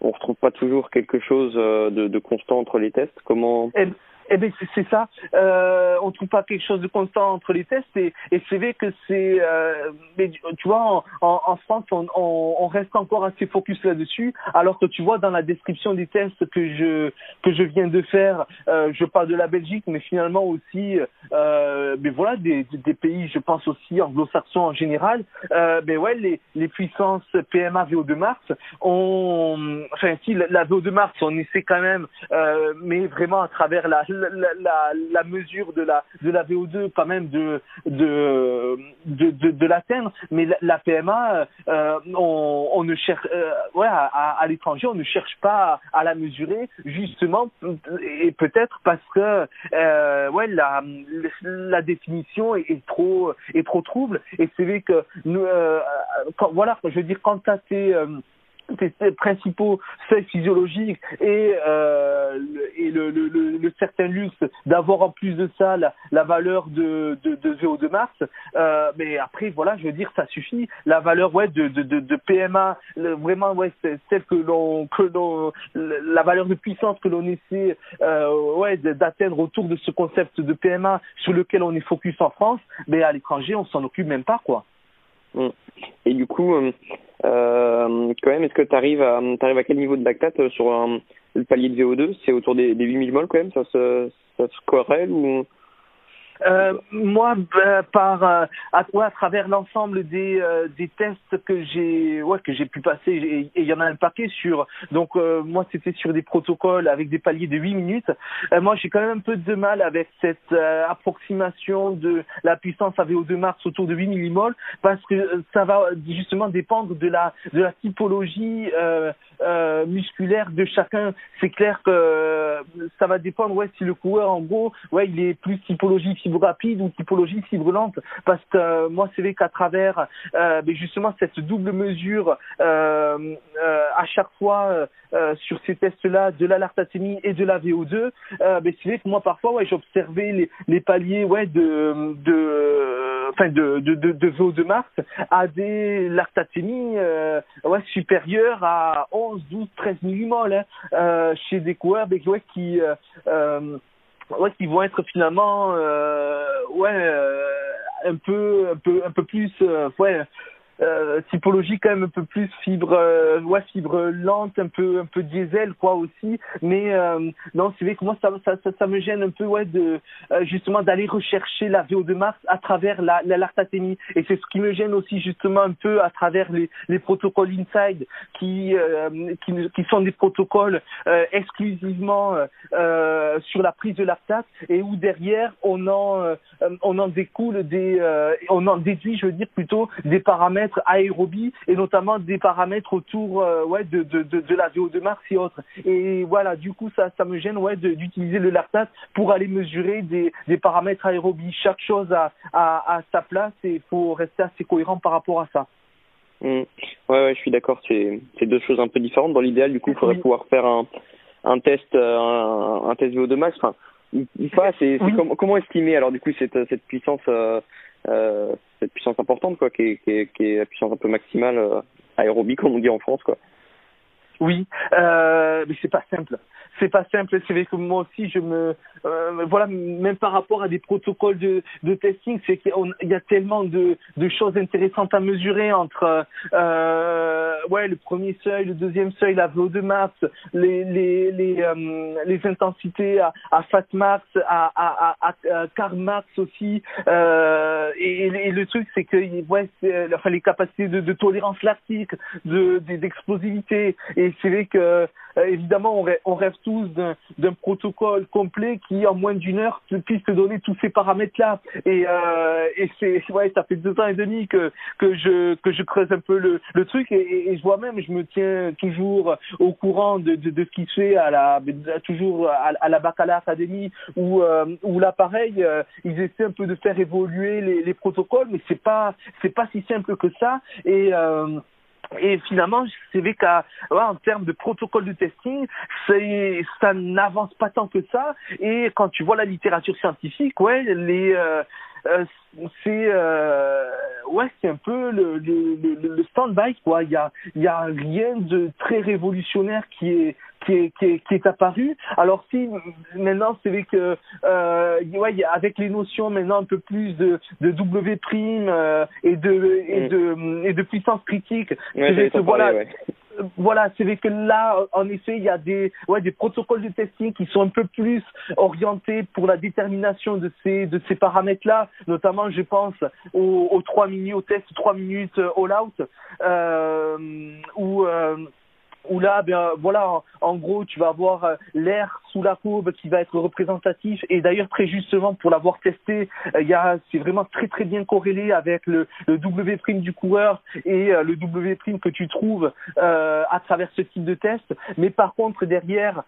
on retrouve pas toujours quelque chose de, de constant entre les tests. Comment Eh ben c'est ça. Euh, on trouve pas quelque chose de constant entre les tests et, et c'est vrai que c'est. Euh, mais tu vois, en, en, France, on, on, reste encore assez focus là-dessus, alors que tu vois dans la description des tests que je que je viens de faire, euh, je parle de la Belgique, mais finalement aussi, euh, mais voilà, des, des pays, je pense aussi anglo-saxons en général. Euh, ben ouais, les les puissances PMA VO2 Mars, on, enfin si la VO2 Mars, on essaie quand même, euh, mais vraiment à travers la la, la, mesure de la, de la VO2 quand même de, de, de, de, l'atteindre, mais la, PMA, euh, on, on, ne cherche, euh, ouais, à, à, l'étranger, on ne cherche pas à, la mesurer, justement, et peut-être parce que, euh, ouais, la, la définition est, est, trop, est trop trouble, et c'est vrai que, nous, euh, quand, voilà, je veux dire, quand tu as tes tes principaux seuils physiologiques et, euh, et le, certain luxe d'avoir en plus de ça la, valeur de, de, de VO2 Mars, euh, mais après voilà, je veux dire ça suffit. La valeur ouais de, de, de, PMA, vraiment ouais celle que l'on la valeur de puissance que l'on essaie euh, ouais d'atteindre autour de ce concept de PMA sur lequel on est focus en France, mais à l'étranger on s'en occupe même pas quoi. Mm. Et du coup, euh, quand même, est-ce que tu arrives à, arrives à quel niveau de lactate euh, sur un, le palier de VO2 C'est autour des, des 8000 moles quand même? Ça se, ça se corrèle ou? Euh, moi, bah, par euh, à, travers l'ensemble des, euh, des tests que j'ai ouais, que j'ai pu passer, et il y en a un paquet sur. Donc moi, c'était sur des protocoles avec des paliers de 8 minutes. moi, j'ai quand même un peu de mal avec cette approximation de la puissance à VO2 max autour de 8 millimoles parce que ça va justement dépendre de la de la typologie musculaire de chacun. C'est clair que ça va dépendre ouais si le coureur en gros ouais il est plus typologie rapide ou typologie si brûlante parce que euh, moi c'est vrai qu'à travers euh, ben, justement cette double mesure euh, à chaque fois sur ces tests-là de la lactatémie et de la VO2 ben, c'est vrai que moi parfois ouais j'observais les, les paliers ouais de de enfin de de, de, de VO2 max à des lactatémies ouais supérieures à 11 12 13 millimoles chez des coureurs ben, ouais, qui vont être finalement euh, euh, un peu plus euh, euh, typologie quand même un peu plus fibre euh, ouais fibre lente un peu un peu diesel quoi aussi. Mais euh, non c'est vrai que moi ça, ça, ça, me gêne un peu ouais de euh, justement d'aller rechercher la VO2 Mars à travers la, la et c'est ce qui me gêne aussi justement un peu à travers les, les protocoles inside qui, qui qui sont des protocoles exclusivement sur la prise de lactate et où derrière on en on en découle des on en déduit je veux dire plutôt des paramètres aérobie et notamment des paramètres autour euh, ouais, de, de, de, de, la VO2 Mars et autres. Et voilà, du coup, ça, ça me gêne ouais, d'utiliser le lactate pour aller mesurer des, des paramètres aérobie. Chaque chose a, a, a sa place et il faut rester assez cohérent par rapport à ça. Mmh. Ouais, ouais, je suis d'accord. C'est deux choses un peu différentes. Dans l'idéal, du coup, il faudrait pouvoir faire un, un test, euh, un, un test VO2 max. Enfin, pas. C'est comment, comment estimer alors du coup cette, cette puissance euh, euh, cette puissance importante quoi, qui est, qui est, qui est la puissance un peu maximale euh, aérobie comme on dit en France quoi. Oui, euh, mais c'est pas simple. C'est pas simple. C'est vrai que moi aussi, je me, euh, voilà, même par rapport à des protocoles de, de testing, c'est qu'il y a tellement de, de choses intéressantes à mesurer entre, euh, ouais, le premier seuil, le deuxième seuil, la VO2 max, les les les, euh, les intensités à, à fat max, à à, à, à car max aussi. Euh, et, et, le truc, c'est que ouais, enfin les capacités de, de tolérance lactique, de d'explosivité et c'est vrai que euh, évidemment on rêve, on rêve tous d'un protocole complet qui en moins d'une heure puisse te donner tous ces paramètres là et, euh, et c'est ouais ça fait deux ans et demi que que je que je creuse un peu le, le truc. Et, et, je vois même je me tiens toujours au courant de, de, de ce qui se fait à la toujours à, à la Bacala Academy où euh, où là pareil euh, ils essaient un peu de faire évoluer les, les protocoles mais c'est pas c'est pas si simple que ça. Et euh, et finalement, c'est vrai qu'en en termes de protocole de testing, ça n'avance pas tant que ça. Et quand tu vois la littérature scientifique, ouais, les euh, euh, c'est euh, ouais c'est un peu le le, le, le stand-by quoi il y a il y a rien de très révolutionnaire qui est qui est, qui est, qui est apparu. Alors si maintenant c'est vrai que euh, ouais, avec les notions maintenant un peu plus de, de W prime euh, et de et mm. de et de puissance critique, ouais, que, voilà. ouais voilà, c'est vrai que là, en effet, il y a des, ouais, des protocoles de testing qui sont un peu plus orientés pour la détermination de ces, de ces paramètres-là. Notamment, je pense aux, aux 3 minutes, au test 3 minutes all-out, euh, où, euh, où là, ben voilà, en, gros, tu vas avoir euh, l'air sous la courbe qui va être représentatif. Et d'ailleurs, très justement, pour l'avoir testé, euh, il y a, c'est vraiment très très bien corrélé avec le, le W du coureur et euh, le W que tu trouves à travers ce type de test. Mais par contre, derrière,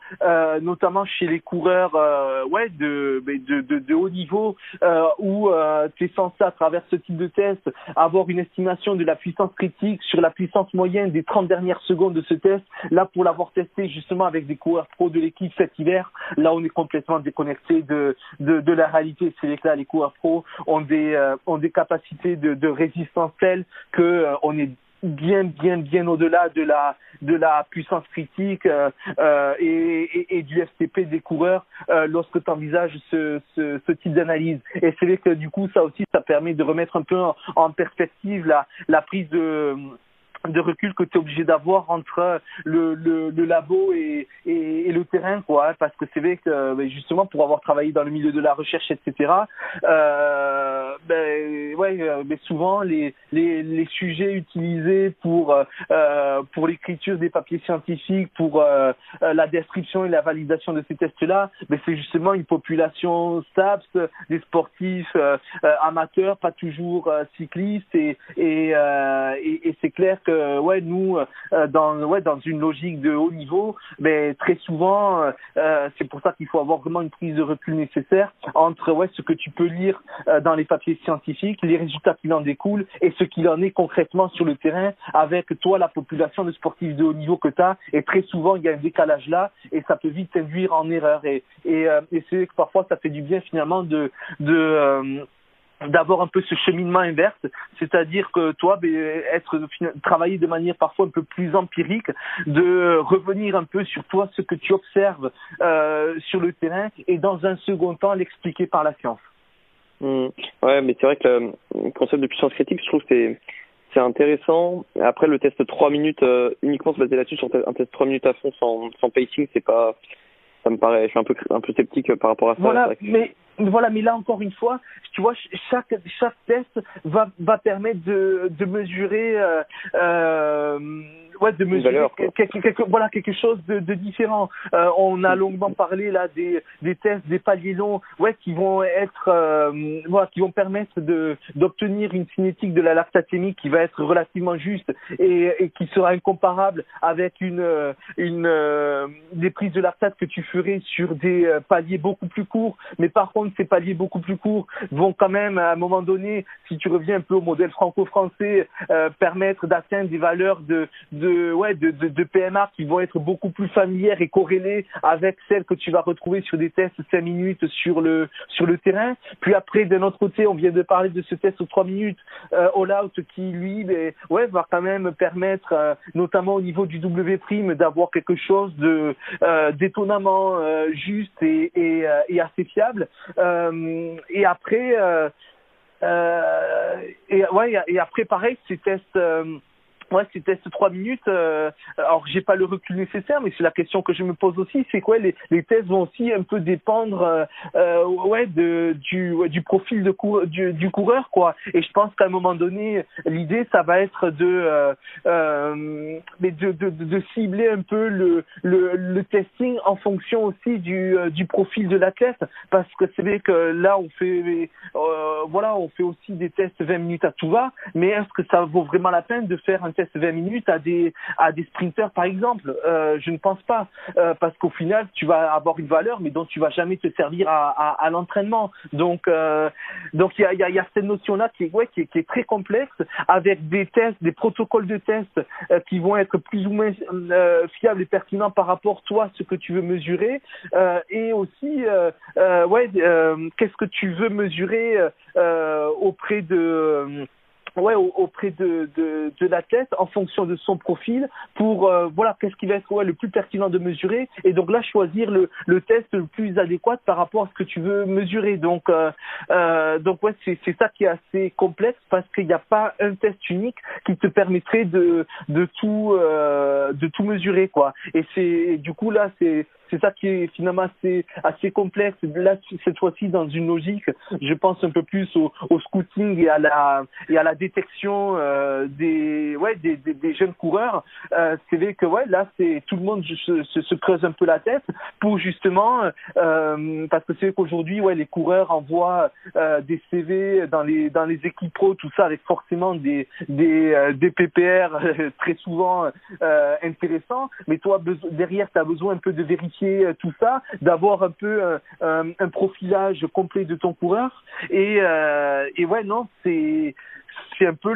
notamment chez les coureurs, ouais, de, de, de, de haut niveau, où tu es censé à travers ce type de test avoir une estimation de la puissance critique sur la puissance moyenne des 30 dernières secondes de ce test Là, pour l'avoir testé justement avec des coureurs pro de l'équipe cet hiver, là, on est complètement déconnecté de, de, la réalité. C'est que là, les coureurs pro ont des, euh, ont des capacités de, résistance telles que euh, on est bien bien bien au-delà de la de la puissance critique euh, euh et, du FTP des coureurs lorsque tu envisages ce, ce, ce type d'analyse et c'est vrai que du coup ça aussi ça permet de remettre un peu en, en perspective la la prise de de recul que tu es obligé d'avoir entre le, le, le labo et, et, et, le terrain, quoi, hein, parce que c'est vrai que ben, justement pour avoir travaillé dans le milieu de la recherche, etc. Euh, ben ouais, mais euh, ben, souvent les, les, les sujets utilisés pour euh, pour l'écriture des papiers scientifiques, pour euh, la description et la validation de ces tests-là, ben c'est justement une population STAPS, des sportifs euh, amateurs, pas toujours cyclistes, et et, et, et c'est clair que euh, ouais nous euh, dans ouais dans une logique de haut niveau mais très souvent euh, c'est pour ça qu'il faut avoir vraiment une prise de recul nécessaire entre ouais ce que tu peux lire dans les papiers scientifiques les résultats qui en découlent et ce qu'il en est concrètement sur le terrain avec toi la population de sportifs de haut niveau que tu as et très souvent il y a un décalage là et ça peut vite induire en erreur. Et et, et c'est que parfois ça fait du bien finalement de d'avoir un peu ce cheminement inverse, c'est-à-dire que toi, ben, être travailler de manière parfois un peu plus empirique, de revenir un peu sur toi ce que tu observes euh, sur le terrain et dans un second temps l'expliquer par la science. Mmh. Ouais, mais c'est vrai que le concept de puissance critique, je trouve que c'est c'est intéressant. Après, le test 3 minutes euh, uniquement se baser là-dessus, sur un test 3 minutes à fond sans, sans pacing, c'est pas ça me paraît, je suis un peu un peu sceptique par rapport à ça. Voilà, mais voilà, mais là encore une fois, tu vois, chaque chaque test va va permettre de de mesurer euh, euh, ouais, de mesurer quelque, quelque, voilà quelque chose de, de différent. Euh, on a longuement parlé là des des tests, des paliers longs, ouais, qui vont être euh, voilà, qui vont permettre de d'obtenir une cinétique de la lactatémie qui va être relativement juste et, et qui sera incomparable avec une une euh, des prises de lactate que tu ferais sur des euh, paliers beaucoup plus courts, mais par contre ces paliers beaucoup plus courts vont quand même à un moment donné, si tu reviens un peu au modèle franco-français, euh, permettre d'atteindre des valeurs de, de, ouais, de, de, de, PMA qui vont être beaucoup plus familières et corrélées avec celles que tu vas retrouver sur des tests 5 minutes sur le, sur le terrain. Puis après, d'un autre côté, on vient de parler de ce test aux 3 minutes euh, all-out qui, lui, ben, ouais, va quand même permettre, euh, notamment au niveau du W d'avoir quelque chose de euh, d'étonnamment euh, juste et, assez fiable. Et après, et ouais, et après pareil, ces tests moi, ces tests trois minutes, euh, alors j'ai pas le recul nécessaire, mais c'est la question que je me pose aussi, c'est quoi les, les tests vont aussi un peu dépendre, euh, euh ouais, de du du profil de du, du coureur, quoi. Et je pense qu'à un moment donné, l'idée, ça va être de, euh, mais de, de, cibler un peu le, le, le testing en fonction aussi du du profil de l'athlète, parce que c'est vrai que là, on fait, voilà, on fait aussi des tests 20 minutes à tout va, mais est-ce que ça vaut vraiment la peine de faire un test 20 minutes à des à des sprinteurs par exemple. Euh, Je ne pense pas. Euh, parce qu'au final tu vas avoir une valeur mais dont tu vas jamais te servir à, l'entraînement. Donc euh, donc il y a, cette notion là qui est ouais qui est, très complexe avec des tests, des protocoles de tests qui vont être plus ou moins fiables et pertinents par rapport toi ce que tu veux mesurer. Et aussi ouais qu'est-ce que tu veux mesurer auprès de ouais auprès de, de, de l'athlète en fonction de son profil pour euh, voilà qu'est-ce qui va être ouais, le plus pertinent de mesurer. Et donc là choisir le, le test le plus adéquat par rapport à ce que tu veux mesurer. Donc euh, euh, donc ouais c'est c'est ça qui est assez complexe parce qu'il n'y a pas un test unique qui te permettrait de de tout euh, de tout mesurer quoi. Et c'est du coup là c'est c'est ça qui est finalement assez, complexe. Là, cette fois-ci, dans une logique, je pense un peu plus au, au scouting et à la, détection euh, des, jeunes coureurs. Euh, c'est vrai que là, tout le monde se, se, se, creuse un peu la tête pour justement, euh, parce que c'est vrai qu'aujourd'hui, les coureurs envoient des CV dans les, équipes pro, tout ça, avec forcément des, des PPR <laughs> très souvent intéressants. Mais toi, derrière, tu as besoin un peu de vérifier euh, tout ça, d'avoir un peu euh, un, un, profilage complet de ton coureur. Et, euh, et ouais, non, c'est c'est un peu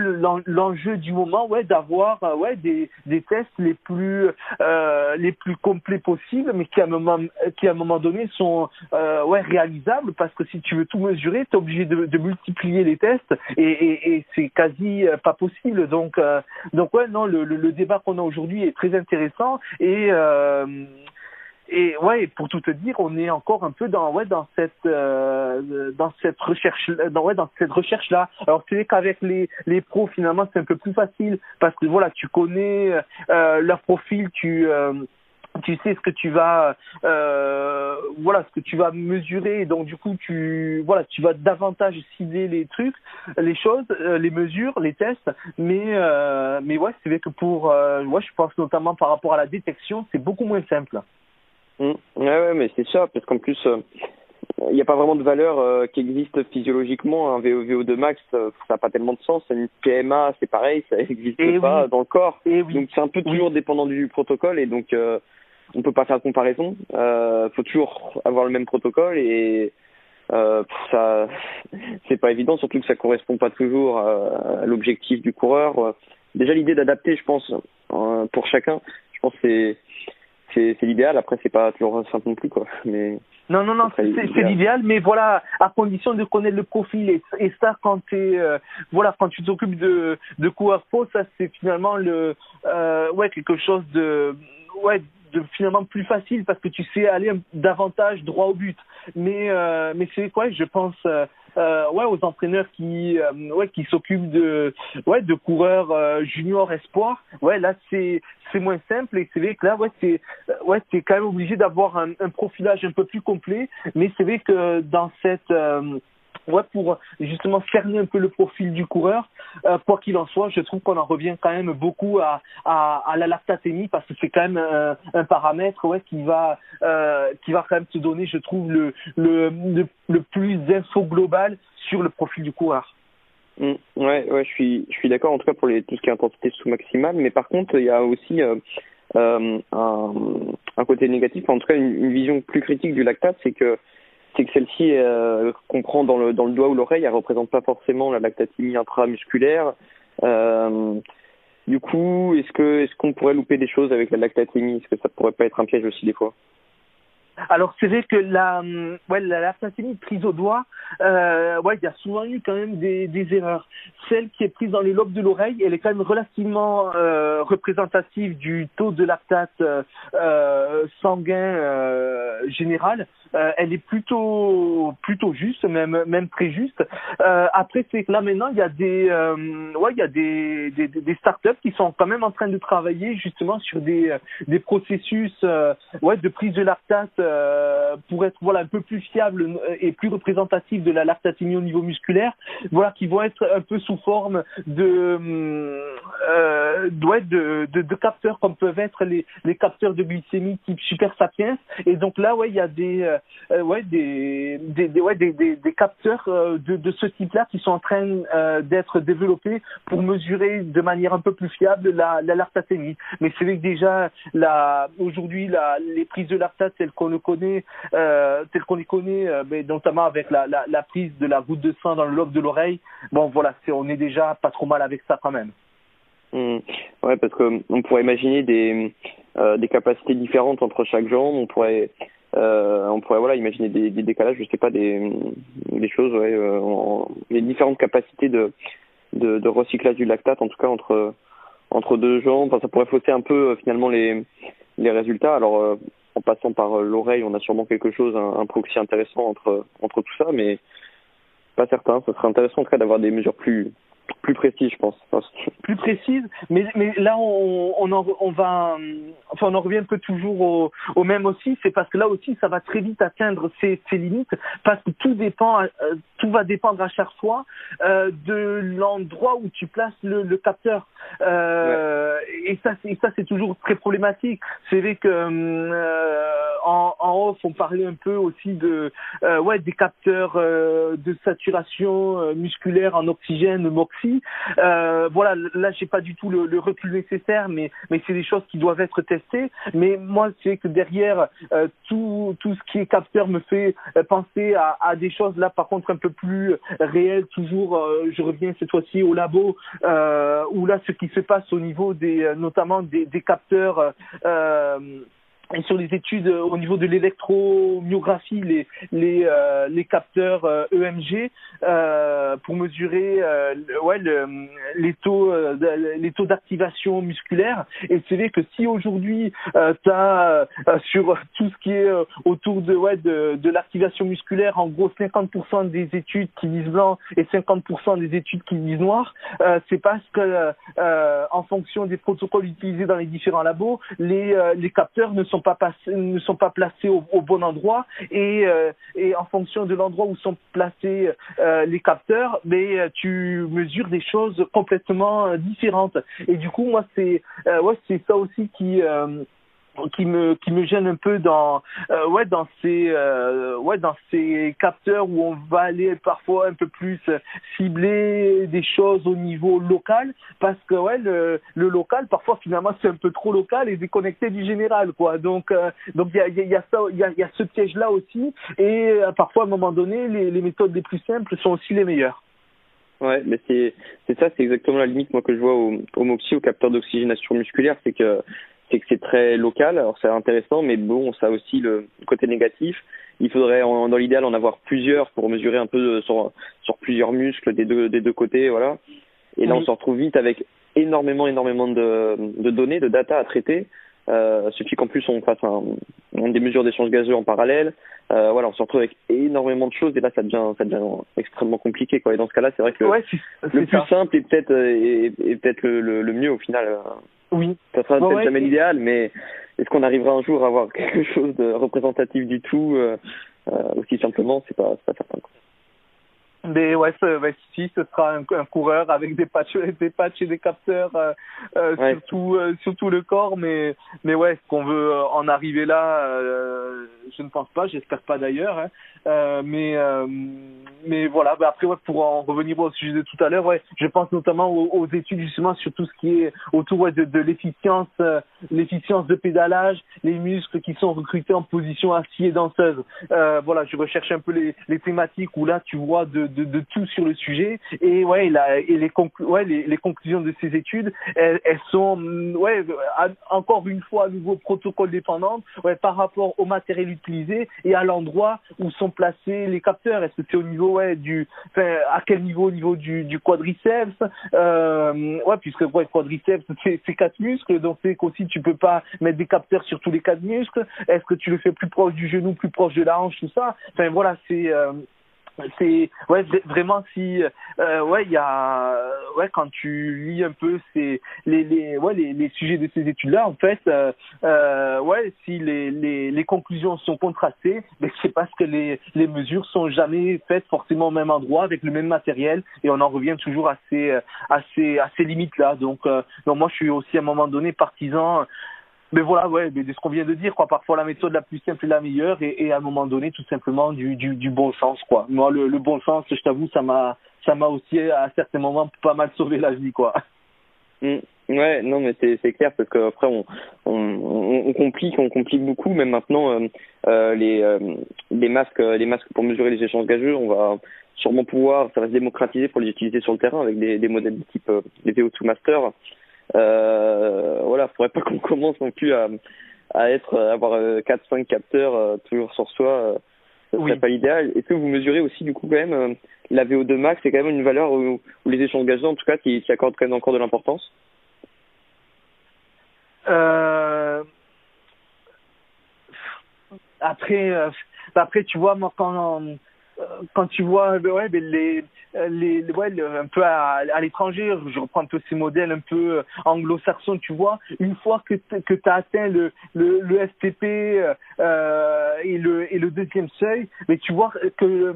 l'enjeu du moment ouais d'avoir ouais des, des tests les plus euh, les plus complets possibles mais qui à un moment qui à un moment donné sont euh, ouais réalisables. Parce que si tu veux tout mesurer tu es obligé de, multiplier les tests et c'est quasi pas possible. Donc euh, donc ouais non le, le, le débat qu'on a aujourd'hui est très intéressant. Et et ouais, pour tout te dire, on est encore un peu dans ouais dans cette euh, dans cette recherche dans ouais dans cette recherche là. Alors c'est qu'avec les les pros finalement c'est un peu plus facile parce que voilà tu connais euh, leur profil, tu euh, tu sais ce que tu vas euh, voilà ce que tu vas mesurer. Donc du coup tu voilà tu vas davantage cibler les trucs les choses euh, les mesures les tests. Mais euh, mais ouais c'est vrai que pour euh, ouais je pense notamment par rapport à la détection c'est beaucoup moins simple Mmh. Ouais, ouais, mais c'est ça, parce qu'en plus, il euh, n'y a pas vraiment de valeur euh, qui existe physiologiquement. Un VO2 max, euh, ça n'a pas tellement de sens. Une PMA, c'est pareil, ça <laughs> n'existe Eh pas oui. dans le corps. Et oui. Donc c'est un peu toujours Oui. dépendant du protocole et donc euh, on peut pas faire de comparaison. Euh, faut toujours avoir le même protocole et euh, ça, <laughs> c'est pas évident, surtout que ça correspond pas toujours à, à l'objectif du coureur. Déjà l'idée d'adapter, je pense, pour chacun, je pense que c'est c'est l'idéal. Après, c'est pas toujours simple non plus, quoi. Mais Non, non, non, c'est l'idéal, mais voilà, à condition de connaître le profil. Et, et ça, quand euh, voilà, quand tu t'occupes de, de coureur pro, ça c'est finalement le, euh, ouais, quelque chose de, ouais, de finalement plus facile parce que tu sais aller davantage droit au but. Mais, euh, mais c'est quoi, je pense, euh, ouais, aux entraîneurs qui, euh, ouais, qui s'occupent de, ouais, de coureurs euh, junior espoir. Ouais, là c'est, c'est moins simple et c'est vrai que là, ouais, c'est, euh, ouais, t'es quand même obligé d'avoir un, un profilage un peu plus complet. Mais c'est vrai que dans cette euh, ouais, pour justement cerner un peu le profil du coureur, euh, quoi qu'il en soit, je trouve qu'on en revient quand même beaucoup à, à, à la lactatémie parce que c'est quand même un, un paramètre ouais, qui va euh, qui va quand même te donner, je trouve, le, le, le, plus d'infos globales sur le profil du coureur. Mm, ouais, ouais, je suis, je suis d'accord en tout cas pour les, tout ce qui est intensité sous maximale, mais par contre, il y a aussi euh, euh, un, un côté négatif, en tout cas une, une vision plus critique du lactate, c'est que c'est que celle-ci euh, qu'on prend dans le dans le doigt ou l'oreille, elle représente pas forcément la lactatémie intramusculaire. Euh, du coup, est-ce qu'on pourrait louper des choses avec la lactatémie Est-ce que ça pourrait pas être un piège aussi des fois? Alors c'est vrai que la, ouais, la lactatémie prise au doigt, euh, il y a souvent eu quand même des, erreurs. Celle qui est prise dans les lobes de l'oreille, elle est quand même relativement euh, représentative du taux de lactate euh, euh, sanguin euh, général. Euh, elle est plutôt plutôt juste, même même très juste. Euh, après c'est là maintenant il y a des euh, ouais il y a des, des des startups qui sont quand même en train de travailler justement sur des des processus euh, ouais de prise de lactate euh, pour être voilà un peu plus fiable et plus représentatif de la lactatémie au niveau musculaire voilà qui vont être un peu sous forme de ouais, de, de de capteurs comme peuvent être les les capteurs de glycémie type Super Sapiens et donc là ouais il y a des ouais des des, ouais des, des, capteurs euh, de de ce type-là qui sont en train euh, d'être développés pour mesurer de manière un peu plus fiable la la mais c'est vrai que déjà aujourd'hui les prises de lactate telles qu'on le connaît euh, telles qu'on les connaît euh, mais notamment avec la, la prise de la goutte de sang dans le lobe de l'oreille bon voilà c'est on est déjà pas trop mal avec ça quand même Mm. Ouais, parce que on pourrait imaginer des euh, des capacités différentes entre chaque jambe. On pourrait euh, on pourrait voilà imaginer des, des décalages, je sais pas des des choses, ouais, euh, les différentes capacités de de, de, recyclage du lactate, en tout cas entre entre deux jambes. Enfin, ça pourrait fausser un peu finalement les les résultats. Alors en passant par l'oreille, on a sûrement quelque chose, un, un, proxy intéressant entre entre tout ça, mais pas certain. Ce serait intéressant en tout cas d'avoir des mesures plus plus précis, je pense. Plus précise, mais, mais là, on, on, en, on va, enfin, on en revient un peu toujours au, au même aussi, c'est parce que là aussi, ça va très vite atteindre ses, ses limites, parce que tout dépend, euh, tout va dépendre à chaque fois euh, de l'endroit où tu places le, le capteur. Euh, ouais. Et ça, et ça, c'est toujours très problématique. C'est vrai que euh, en, en off, on parlait un peu aussi de, euh, ouais, des capteurs de saturation musculaire en oxygène, Euh, voilà, là, j'ai pas du tout le, le, recul nécessaire, mais mais c'est des choses qui doivent être testées. Mais moi, c'est que derrière euh, tout tout ce qui est capteur me fait penser à, des choses là, par contre, un peu plus réelles. Toujours, euh, je reviens cette fois-ci au labo où là, ce qui se passe au niveau des, notamment des capteurs et sur les études au niveau de l'électromyographie, les les euh, les capteurs euh, EMG euh, pour mesurer euh, ouais le, les taux les taux d'activation musculaire. Et c'est vrai que si aujourd'hui tu as sur tout ce qui est autour de ouais de, de l'activation musculaire, en gros 50% des études qui disent blanc et 50% des études qui disent noir, c'est parce que en fonction des protocoles utilisés dans les différents labos, les les capteurs ne sont pas passés, ne sont pas placés au, au bon endroit et, euh, et en fonction de l'endroit où sont placés euh, les capteurs, mais euh, tu mesures des choses complètement différentes. Et du coup, moi, c'est ouais, c'est ça aussi qui qui me qui me gêne un peu dans euh, ouais dans ces euh, ouais dans ces capteurs où on va aller parfois un peu plus cibler des choses au niveau local parce que ouais le, le local parfois finalement c'est un peu trop local et déconnecté du général quoi. Donc euh, donc il y a il y a il y a, y a ce piège là aussi et parfois à un moment donné les, les méthodes les plus simples sont aussi les meilleures. Ouais, mais c'est c'est ça, c'est exactement la limite moi que je vois au, au MOXIE, au capteur d'oxygénation musculaire, c'est que c'est que c'est très local. Alors c'est intéressant, mais bon, ça a aussi le côté négatif. Il faudrait, en, dans l'idéal, en avoir plusieurs pour mesurer un peu sur, sur plusieurs muscles des deux, des deux côtés, voilà. Et là, oui. on se retrouve vite avec énormément, énormément de, de données, de data à traiter. Euh, suffit qu'en plus on fasse un, un des mesures d'échange gazeux en parallèle. Euh, voilà, on se retrouve avec énormément de choses et là ça devient, ça devient extrêmement compliqué quoi. Et dans ce cas-là, c'est vrai que ouais, le plus ça. simple est peut-être est, est peut-être le, le, le, mieux au final. Oui. Ça sera bon, peut-être ouais, jamais l'idéal, mais est-ce qu'on arrivera un jour à avoir <laughs> quelque chose de représentatif du tout euh, aussi simplement, c'est pas, pas certain. Quoi. Mais ouais, ce, si ce sera un, un, coureur avec des patchs, des patchs et des capteurs euh, euh, ouais. sur, tout, euh, sur tout le corps, mais mais ouais, qu'on veut en arriver là euh, Je ne pense pas, j'espère pas d'ailleurs. Hein. Euh, mais mais voilà. Bah après, ouais, pour en revenir au sujet de tout à l'heure, ouais, je pense notamment aux, aux, études justement sur tout ce qui est autour ouais, de, de l'efficience, l'efficience de pédalage, les muscles qui sont recrutés en position assis et danseuse. voilà, je recherche un peu les, les thématiques où là, tu vois de de, tout sur le sujet. Et ouais et les, conclu ouais, les, les, conclusions de ces études elles, sont ouais à, encore une fois à nouveau protocole dépendantes ouais par rapport au matériel utilisé et à l'endroit où sont placés les capteurs. Est-ce que c'est au niveau ouais du enfin à quel niveau au niveau du, du quadriceps euh, ouais puisque ouais quadriceps c'est quatre muscles donc c'est qu'aussi tu peux pas mettre des capteurs sur tous les quatre muscles. Est-ce que tu le fais plus proche du genou plus proche de la hanche tout ça? Enfin voilà c'est euh, c'est ouais vraiment si euh, ouais il y a ouais quand tu lis un peu ces les les ouais les, les sujets de ces études là en fait euh, euh, ouais si les, les les conclusions sont contrastées mais c'est parce que les les mesures sont jamais faites forcément au même endroit avec le même matériel et on en revient toujours à ces à ces à ces limites là donc euh, donc moi je suis aussi à un moment donné partisan mais voilà, ouais, mais de ce qu'on vient de dire, quoi. Parfois, la méthode la plus simple est la meilleure, et, et à un moment donné, tout simplement du, du, bon sens, quoi. Moi, le, bon sens, je t'avoue, ça m'a, ça m'a aussi à certains moments pas mal sauvé la vie, quoi. Mmh. Ouais, non, mais c'est c'est clair parce qu'après on, on complique, on complique beaucoup. Même maintenant, euh, euh, les euh, les masques, les masques pour mesurer les échanges gageux, on va sûrement pouvoir, ça va se démocratiser pour les utiliser sur le terrain avec des, des modèles de type euh, des VO2 Master. Euh, voilà, faudrait pas <laughs> qu'on commence non plus à, à être à avoir quatre cinq capteurs euh, toujours sur soi. ça serait pas l'idéal. Est-ce que vous mesurez aussi du coup quand même la VO2 max, c'est quand même une valeur où, les échanges gazeux en tout cas qui, qui accordent quand même encore de l'importance euh, après, euh, après, tu vois, moi, quand, euh, quand tu vois ouais, les, les, ouais, un peu à, à l'étranger, je reprends un peu ces modèles un peu anglo-saxons, tu vois, une fois que tu as atteint le, le, le STP euh, et, le, et le deuxième seuil, mais tu vois que euh,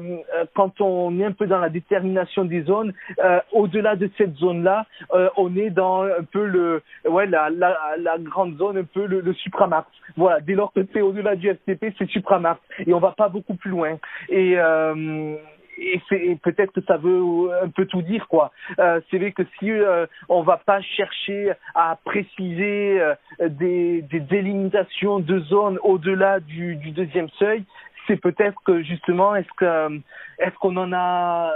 quand on est un peu dans la détermination des zones, euh, au-delà de cette zone-là, euh, on est dans un peu le, ouais, la, la, la grande zone, un peu le, le. Voilà, dès lors que tu es au-delà du STP, c'est supramax. Et on va pas beaucoup plus loin. Et et c'est peut-être que ça veut un peu tout dire quoi. Euh, c'est vrai que si euh, on va pas chercher à préciser euh, des, des délimitations de zones au-delà du, du deuxième seuil, c'est peut-être que justement est-ce que est-ce qu'on en a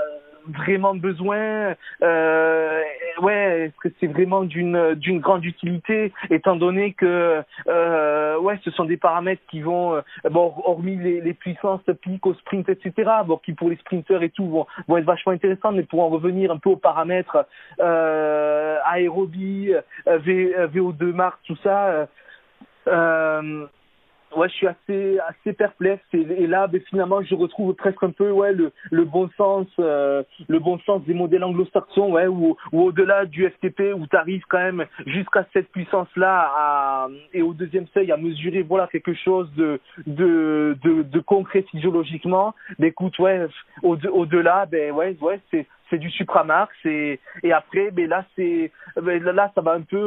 vraiment besoin euh, ouais est-ce que c'est vraiment d'une d'une grande utilité étant donné que euh, ouais ce sont des paramètres qui vont euh, bon hormis les, les puissances pic au sprint etc bon qui pour les sprinteurs et tout vont, vont être vachement intéressantes mais pour en revenir un peu aux paramètres euh, aérobie euh, v, VO2 max tout ça euh, ouais, je suis assez assez perplexe et, là, ben, finalement, je retrouve presque un peu ouais le, le bon sens euh, le bon sens des modèles anglo-saxons, ouais, ou, ou au-delà du FTP où tu arrives quand même jusqu'à cette puissance là à, et au deuxième seuil à mesurer voilà quelque chose de de de, concret physiologiquement. Mais écoute, ouais, au au-delà, ben ouais, ouais, c'est c'est du supramax et et après ben là c'est ben là ça va un peu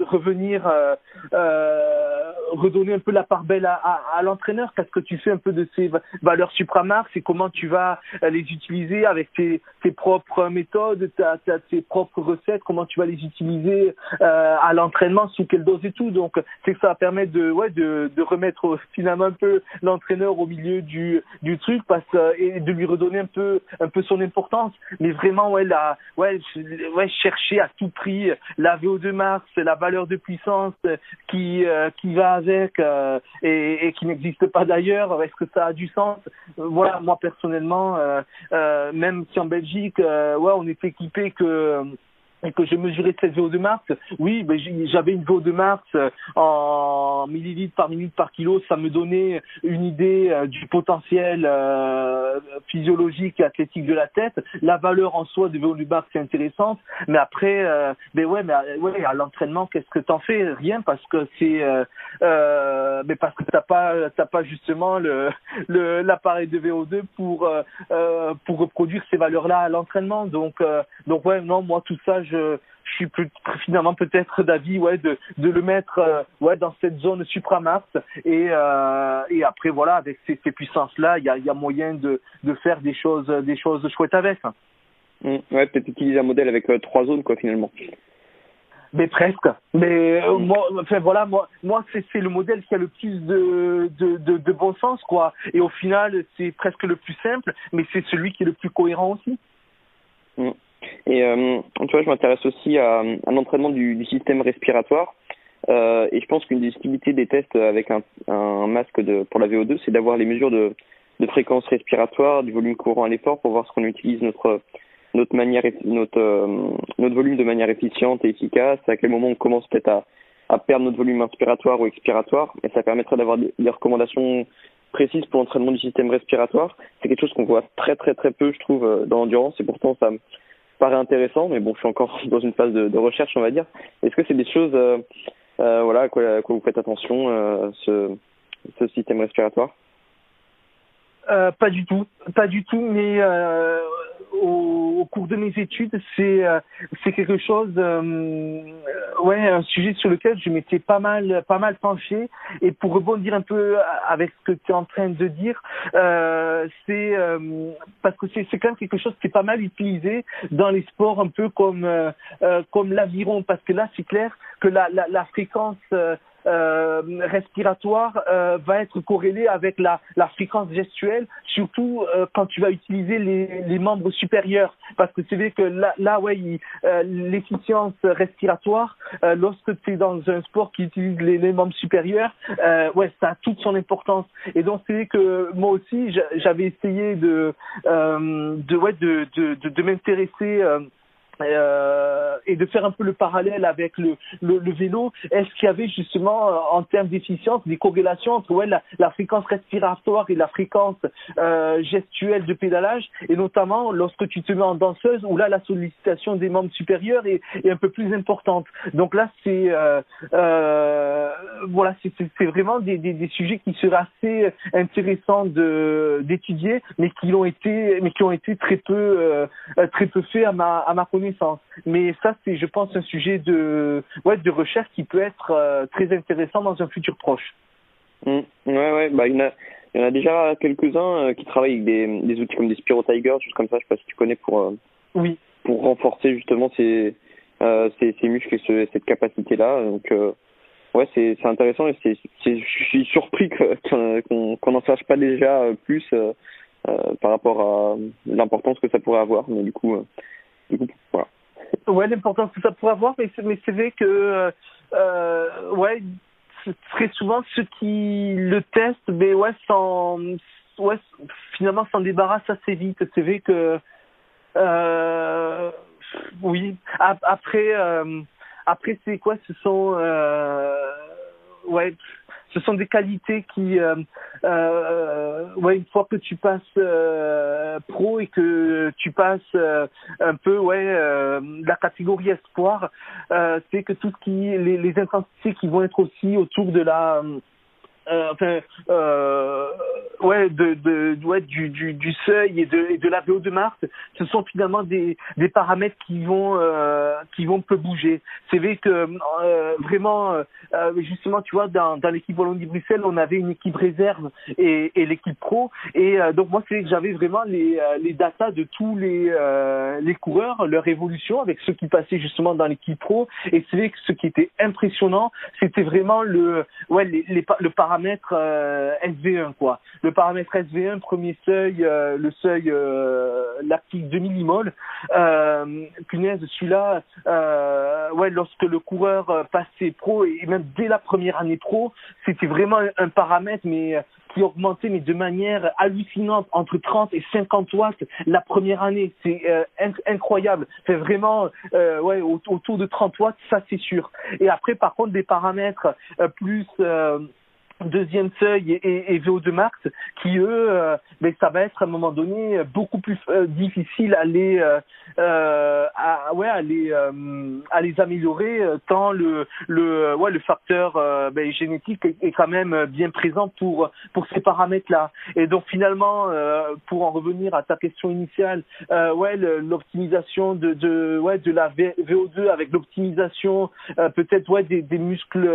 revenir euh, euh, redonner un peu la part belle à, à, l'entraîneur qu'est-ce que tu fais un peu de ces valeurs supramax et comment tu vas les utiliser avec tes tes propres méthodes ta, ta, tes propres recettes comment tu vas les utiliser euh, à l'entraînement sous quelle dose et tout. Donc c'est que ça va permettre de ouais de de remettre finalement un peu l'entraîneur au milieu du du truc parce et de lui redonner un peu un peu son importance mais vraiment ouais la ouais ouais chercher à tout prix la VO2 max la valeur de puissance qui euh, qui va avec euh, et, et, qui n'existe pas d'ailleurs. Est-ce que ça a du sens? Voilà moi personnellement euh, euh même si en Belgique ouais on est équipé que et que je mesurais cette VO2 max, oui, ben j'avais une VO2 max euh, en millilitres par minute par kilo, ça me donnait une idée euh, du potentiel euh, physiologique et athlétique de la tête. La valeur en soi de VO2 max c'est intéressante, mais après, ben ouais, mais ouais, à l'entraînement, qu'est-ce que t'en fais? Rien, parce que c'est, euh, mais parce que t'as pas, t'as pas justement le l'appareil de VO2 pour pour reproduire ces valeurs-là à l'entraînement. Donc donc ouais, non, moi tout ça je, je suis plus, finalement peut-être d'avis ouais de, de le mettre euh, ouais dans cette zone supramax et euh, et après voilà avec ces, ces puissances là il y a, y a moyen de, de faire des choses des choses chouettes avec. Mmh, ouais peut-être utiliser un modèle avec euh, trois zones quoi finalement. Mais presque. Mais euh, moi, enfin voilà, moi, moi c'est c'est le modèle qui a le plus de, de de de bon sens quoi. Et au final, c'est presque le plus simple, mais c'est celui qui est le plus cohérent aussi. Mmh. Et euh, tu vois, je m'intéresse aussi à, à l'entraînement du, système respiratoire. Euh, et je pense qu'une des utilités des tests avec un, masque pour la VO2, c'est d'avoir les mesures de, fréquence respiratoire, du volume courant à l'effort pour voir ce qu'on utilise notre notre manière notre euh, notre volume de manière efficiente et efficace, à quel moment on commence peut-être à, perdre notre volume inspiratoire ou expiratoire, et ça permettrait d'avoir des, des recommandations précises pour l'entraînement du système respiratoire. C'est quelque chose qu'on voit très très très peu, je trouve, dans l'endurance, et pourtant ça paraît intéressant, mais bon, je suis encore <laughs> dans une phase de, recherche, on va dire. Est-ce que c'est des choses, euh, euh, voilà, à quoi, à quoi, vous faites attention, euh, ce, ce système respiratoire? Euh, Pas du tout, pas du tout, mais euh, au, au, cours de mes études, c'est euh, c'est quelque chose, euh, ouais, un sujet sur lequel je m'étais pas mal pas mal penché. Et pour rebondir un peu avec ce que tu es en train de dire, euh, c'est parce que c'est c'est quand même quelque chose qui est pas mal utilisé dans les sports un peu comme comme l'aviron, parce que là c'est clair que la la, la fréquence euh, respiratoire euh, va être corrélée avec la, la fréquence gestuelle, surtout euh, quand tu vas utiliser les, les membres supérieurs, parce que c'est vrai que là, là ouais, l'efficience respiratoire, lorsque tu es dans un sport qui utilise les, les membres supérieurs, ouais, ça a toute son importance. Et donc c'est que moi aussi, j'avais essayé de, de, ouais, de, de, de, de m'intéresser euh, et de faire un peu le parallèle avec le, le, le vélo, est-ce qu'il y avait justement euh, en termes d'efficience des corrélations entre ouais, la, fréquence respiratoire et la fréquence euh, gestuelle de pédalage, et notamment lorsque tu te mets en danseuse, où là la sollicitation des membres supérieurs est, est un peu plus importante. Donc là c'est euh, euh voilà c'est vraiment des, des, des, sujets qui seraient assez intéressants d'étudier, mais qui ont été mais qui ont été très peu euh, très peu faits à ma à ma connaissance mais ça, c'est, je pense, un sujet de, ouais, de recherche qui peut être euh, très intéressant dans un futur proche. Mmh. Ouais, ouais, bah, il y en a, il y en a déjà quelques-uns euh, qui travaillent avec des, des outils comme des Spiro Tiger, choses comme ça, je sais pas si tu connais pour, euh, oui. pour renforcer justement ces, ces, ces muscles et cette capacité-là. Donc, ouais, c'est, c'est intéressant et c'est, c'est, je suis surpris qu'on, qu'on n'en sache pas déjà plus par rapport à l'importance que ça pourrait avoir. Mais du coup, Ouais, l'importance que ça pourrait avoir, mais c'est, vrai que, euh, ouais, très souvent ceux qui le testent, mais ouais, sans, ouais, finalement s'en débarrassent assez vite. C'est vrai que, euh, oui. Après, euh, après c'est quoi? Ce sont, ouais ce sont des qualités qui, euh, euh, ouais, une fois que tu passes euh, pro et que tu passes euh, un peu, ouais, euh, la catégorie espoir, c'est que tout ce qui, les, les intensités qui vont être aussi autour de la euh, enfin, euh, ouais, de, de, ouais, du, du, seuil et de, de la VO de Mars, ce sont finalement des, des paramètres qui vont, euh, qui vont peu bouger. C'est vrai que euh, vraiment, euh, justement, tu vois, dans, dans l'équipe Wallonie-Bruxelles, on avait une équipe réserve et, et l'équipe pro, et euh, donc moi, c'est que j'avais vraiment les, les datas de tous les, les coureurs, leur évolution avec ceux qui passaient justement dans l'équipe pro, et c'est vrai que ce qui était impressionnant, c'était vraiment le, ouais, les, le paramètre paramètre euh, SV1 quoi. Le paramètre SV1 premier seuil euh, le seuil euh, lactique de millimoles. Punaise celui-là ouais lorsque le coureur passait pro et même dès la première année pro, c'était vraiment un, paramètre mais qui augmentait mais de manière hallucinante entre 30 et 50 watts la première année. C'est incroyable. C'est vraiment ouais autour de 30 watts, ça c'est sûr. Et après par contre des paramètres plus deuxième seuil et, et, VO2 max qui eux euh, mais ça va être à un moment donné beaucoup plus euh, difficile à les euh, euh à, ouais à les euh, à les améliorer tant le le ouais le facteur ben, génétique est, quand même bien présent pour pour ces paramètres là et donc finalement pour en revenir à ta question initiale ouais l'optimisation de de ouais de la VO2 avec l'optimisation peut-être ouais des, des muscles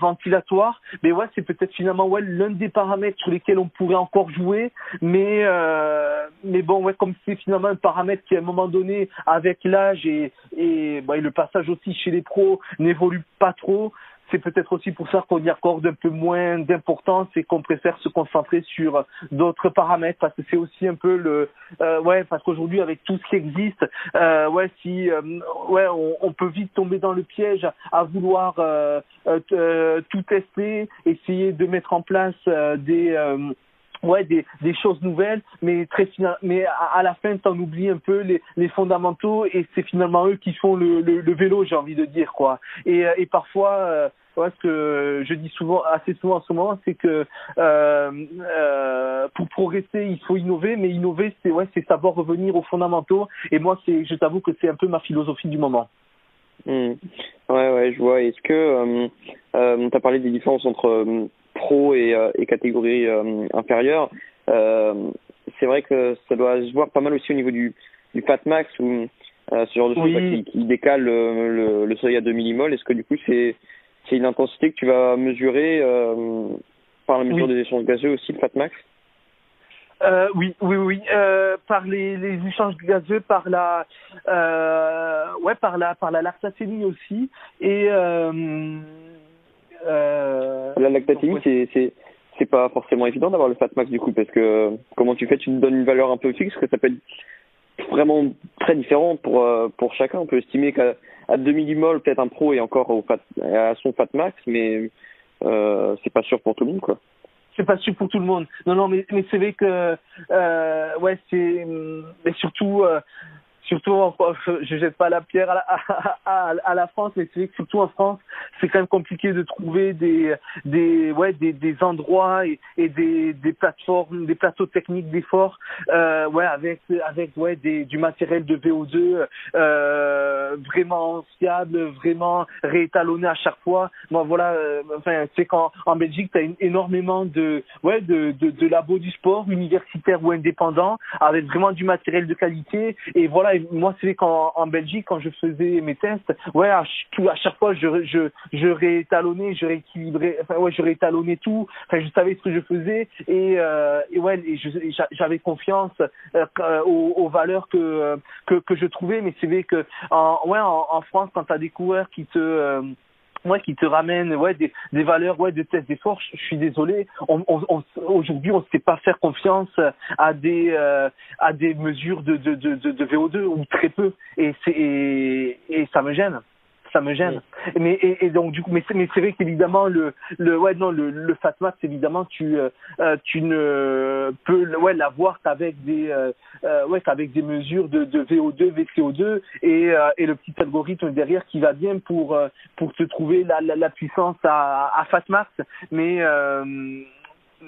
ventilatoires mais ouais c'est peut-être finalement ouais l'un des paramètres sur lesquels on pourrait encore jouer, mais euh, mais bon ouais comme c'est finalement un paramètre qui à un moment donné avec l'âge et et, bah, et le passage aussi chez les pros n'évolue pas trop c'est peut-être aussi pour ça qu'on y accorde un peu moins d'importance et qu'on préfère se concentrer sur d'autres paramètres parce que c'est aussi un peu le euh, ouais parce qu'aujourd'hui avec tout ce qui existe euh, ouais si euh, ouais on, on, peut vite tomber dans le piège à vouloir euh, euh, tout tester essayer de mettre en place des ouais des, choses nouvelles mais très mais à, la fin t'en oublies un peu les, les fondamentaux et c'est finalement eux qui font le, le, vélo j'ai envie de dire quoi. Et, et parfois euh, ce que je dis souvent assez souvent en ce moment c'est que euh, euh, pour progresser il faut innover mais innover c'est ouais c'est savoir revenir aux fondamentaux. Et moi c'est je t'avoue que c'est un peu ma philosophie du moment. Mmh. ouais ouais je vois. Est-ce que euh, euh, tu as parlé des différences entre euh, pro et, euh, et catégorie euh, inférieure, euh, c'est vrai que ça doit se voir pas mal aussi au niveau du, du fat max ou ce genre de choses qui, qui, décale le, le, seuil à 2 millimoles. Est-ce que du coup c'est une intensité que tu vas mesurer par la mesure des échanges gazeux aussi, le fat max? Euh, oui, oui, oui. Euh, par les, les échanges gazeux, par la, euh, ouais, par la, par la lactatémie aussi, et la lactatémie, c'est c'est c'est pas forcément évident d'avoir le fat max du coup parce que comment tu fais? Tu te donnes une valeur un peu fixe que ça peut être vraiment très différent pour euh, pour chacun. On peut estimer qu'à à 2 millimol peut-être un pro est encore au fat, à son fat max mais euh, c'est pas sûr pour tout le monde quoi. C'est pas sûr pour tout le monde. Non non mais mais c'est vrai que euh, ouais c'est mais surtout euh, surtout je jette pas la pierre à la, à, à, la France mais c'est vrai que surtout en France c'est quand même compliqué de trouver des des ouais des, des endroits et, des des plateformes des plateaux techniques d'effort euh, ouais avec avec ouais des du matériel de VO2 euh, vraiment fiable vraiment réétalonné à chaque fois. Moi voilà euh, enfin c'est qu'en en Belgique tu as énormément de ouais de, de de labos du sport universitaires ou indépendants avec vraiment du matériel de qualité. Et voilà moi, c'est qu'en en Belgique, quand je faisais mes tests, ouais, à, chaque fois, je, je, je réétalonnais, je rééquilibrais, enfin, ouais, je réétalonnais tout. Enfin, je savais ce que je faisais et, euh, et ouais, et j'avais confiance euh, aux, valeurs que, que, que je trouvais. Mais c'est vrai que, en, ouais, en, en France, quand tu as des coureurs qui te euh, ouais, qui te ramène ouais, des, des valeurs ouais, de test d'effort, je, suis désolé. On, on, Aujourd'hui, on ne sait pas faire confiance à des, euh, à des mesures de, de, de, de, VO2 ou très peu. Et, et, et ça me gêne ça me gêne. Mais et, et, donc du coup, mais c'est mais c'est vrai qu'évidemment le le ouais non le le FATMAX évidemment tu euh, euh, tu ne peux ouais l'avoir qu'avec des euh, euh ouais qu'avec des mesures de de VO2 VCO2 et euh, et le petit algorithme derrière qui va bien pour pour te trouver la la, la puissance à à FATMAX mais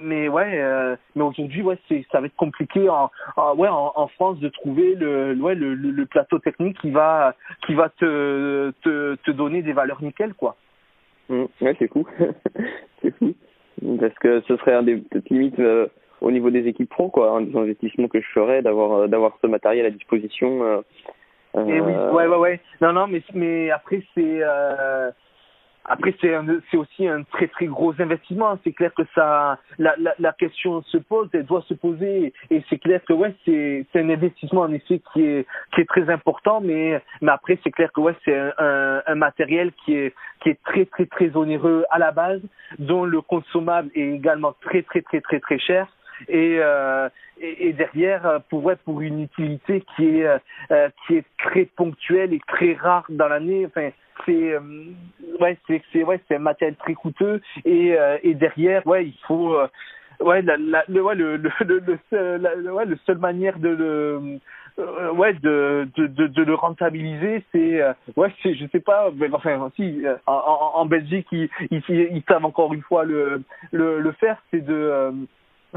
mais ouais, euh, mais aujourd'hui, ouais, c'est, ça va être compliqué en, ouais, en, en, France de trouver le, ouais, le, le, plateau technique qui va, qui va te, te, te donner des valeurs nickel, quoi. Mmh, ouais, c'est fou, <laughs> c'est fou, parce que ce serait un des limites euh, au niveau des équipes pro, quoi, un des investissements que je ferais d'avoir, euh, d'avoir ce matériel à disposition. Euh, Et oui, ouais, ouais, ouais. Non, non, mais, mais après c'est. Après, c'est aussi un très très gros investissement. C'est clair que ça, la, la, la, question se pose, elle doit se poser, et c'est clair que ouais, c'est c'est un investissement en effet qui est qui est très important, mais mais après c'est clair que ouais, c'est un, un, matériel qui est qui est très très très onéreux à la base, dont le consommable est également très très très très très cher et, euh, et, et, derrière pour ouais, pour une utilité qui est euh, qui est très ponctuelle et très rare dans l'année. Enfin c'est euh, ouais c'est c'est ouais c'est un matériel très coûteux et euh, et derrière ouais il faut euh, ouais la, la le ouais le le le, seul, la, ouais le seule manière de le ouais de, de de de le rentabiliser c'est ouais c'est je sais pas mais enfin si en, en, Belgique ils, ils ils savent encore une fois le le le faire c'est de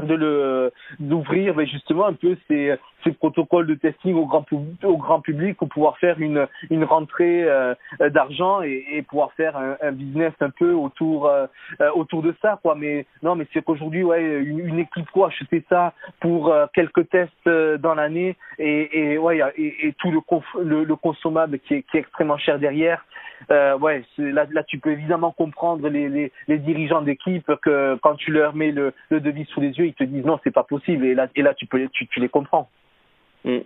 de le d'ouvrir mais justement un peu ces, ces protocoles de testing au grand au grand public pour pouvoir faire une une rentrée euh, d'argent et, pouvoir faire un, business un peu autour euh, autour de ça quoi mais non mais c'est qu'aujourd'hui ouais une, équipe pro acheter ça pour euh, quelques tests dans l'année et, ouais et, tout le, le, le consommable qui est extrêmement cher derrière euh, ouais, là, là, tu peux évidemment comprendre les, les, dirigeants d'équipe que quand tu leur mets le, devis sous les yeux, ils te disent non, c'est pas possible. Et là, et là tu, peux, tu les comprends. Mm.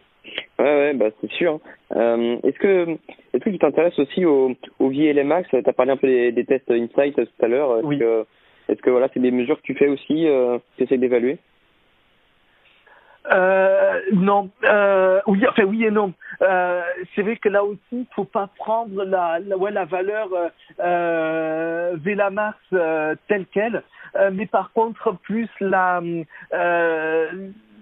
Ouais, ouais, bah, c'est sûr. Euh, est-ce que, est-ce que tu t'intéresses aussi au, au VLMAX Tu as parlé un peu des, des tests Insight tout à l'heure. Est-ce oui. que, est-ce que voilà, c'est des mesures que tu fais aussi, euh, que tu essaies d'évaluer? Euh, non, euh, oui, enfin oui et non. Euh, c'est vrai que là aussi, il faut pas prendre la, la, ouais, la valeur euh, euh Vélamars euh, telle quelle, euh, mais par contre plus la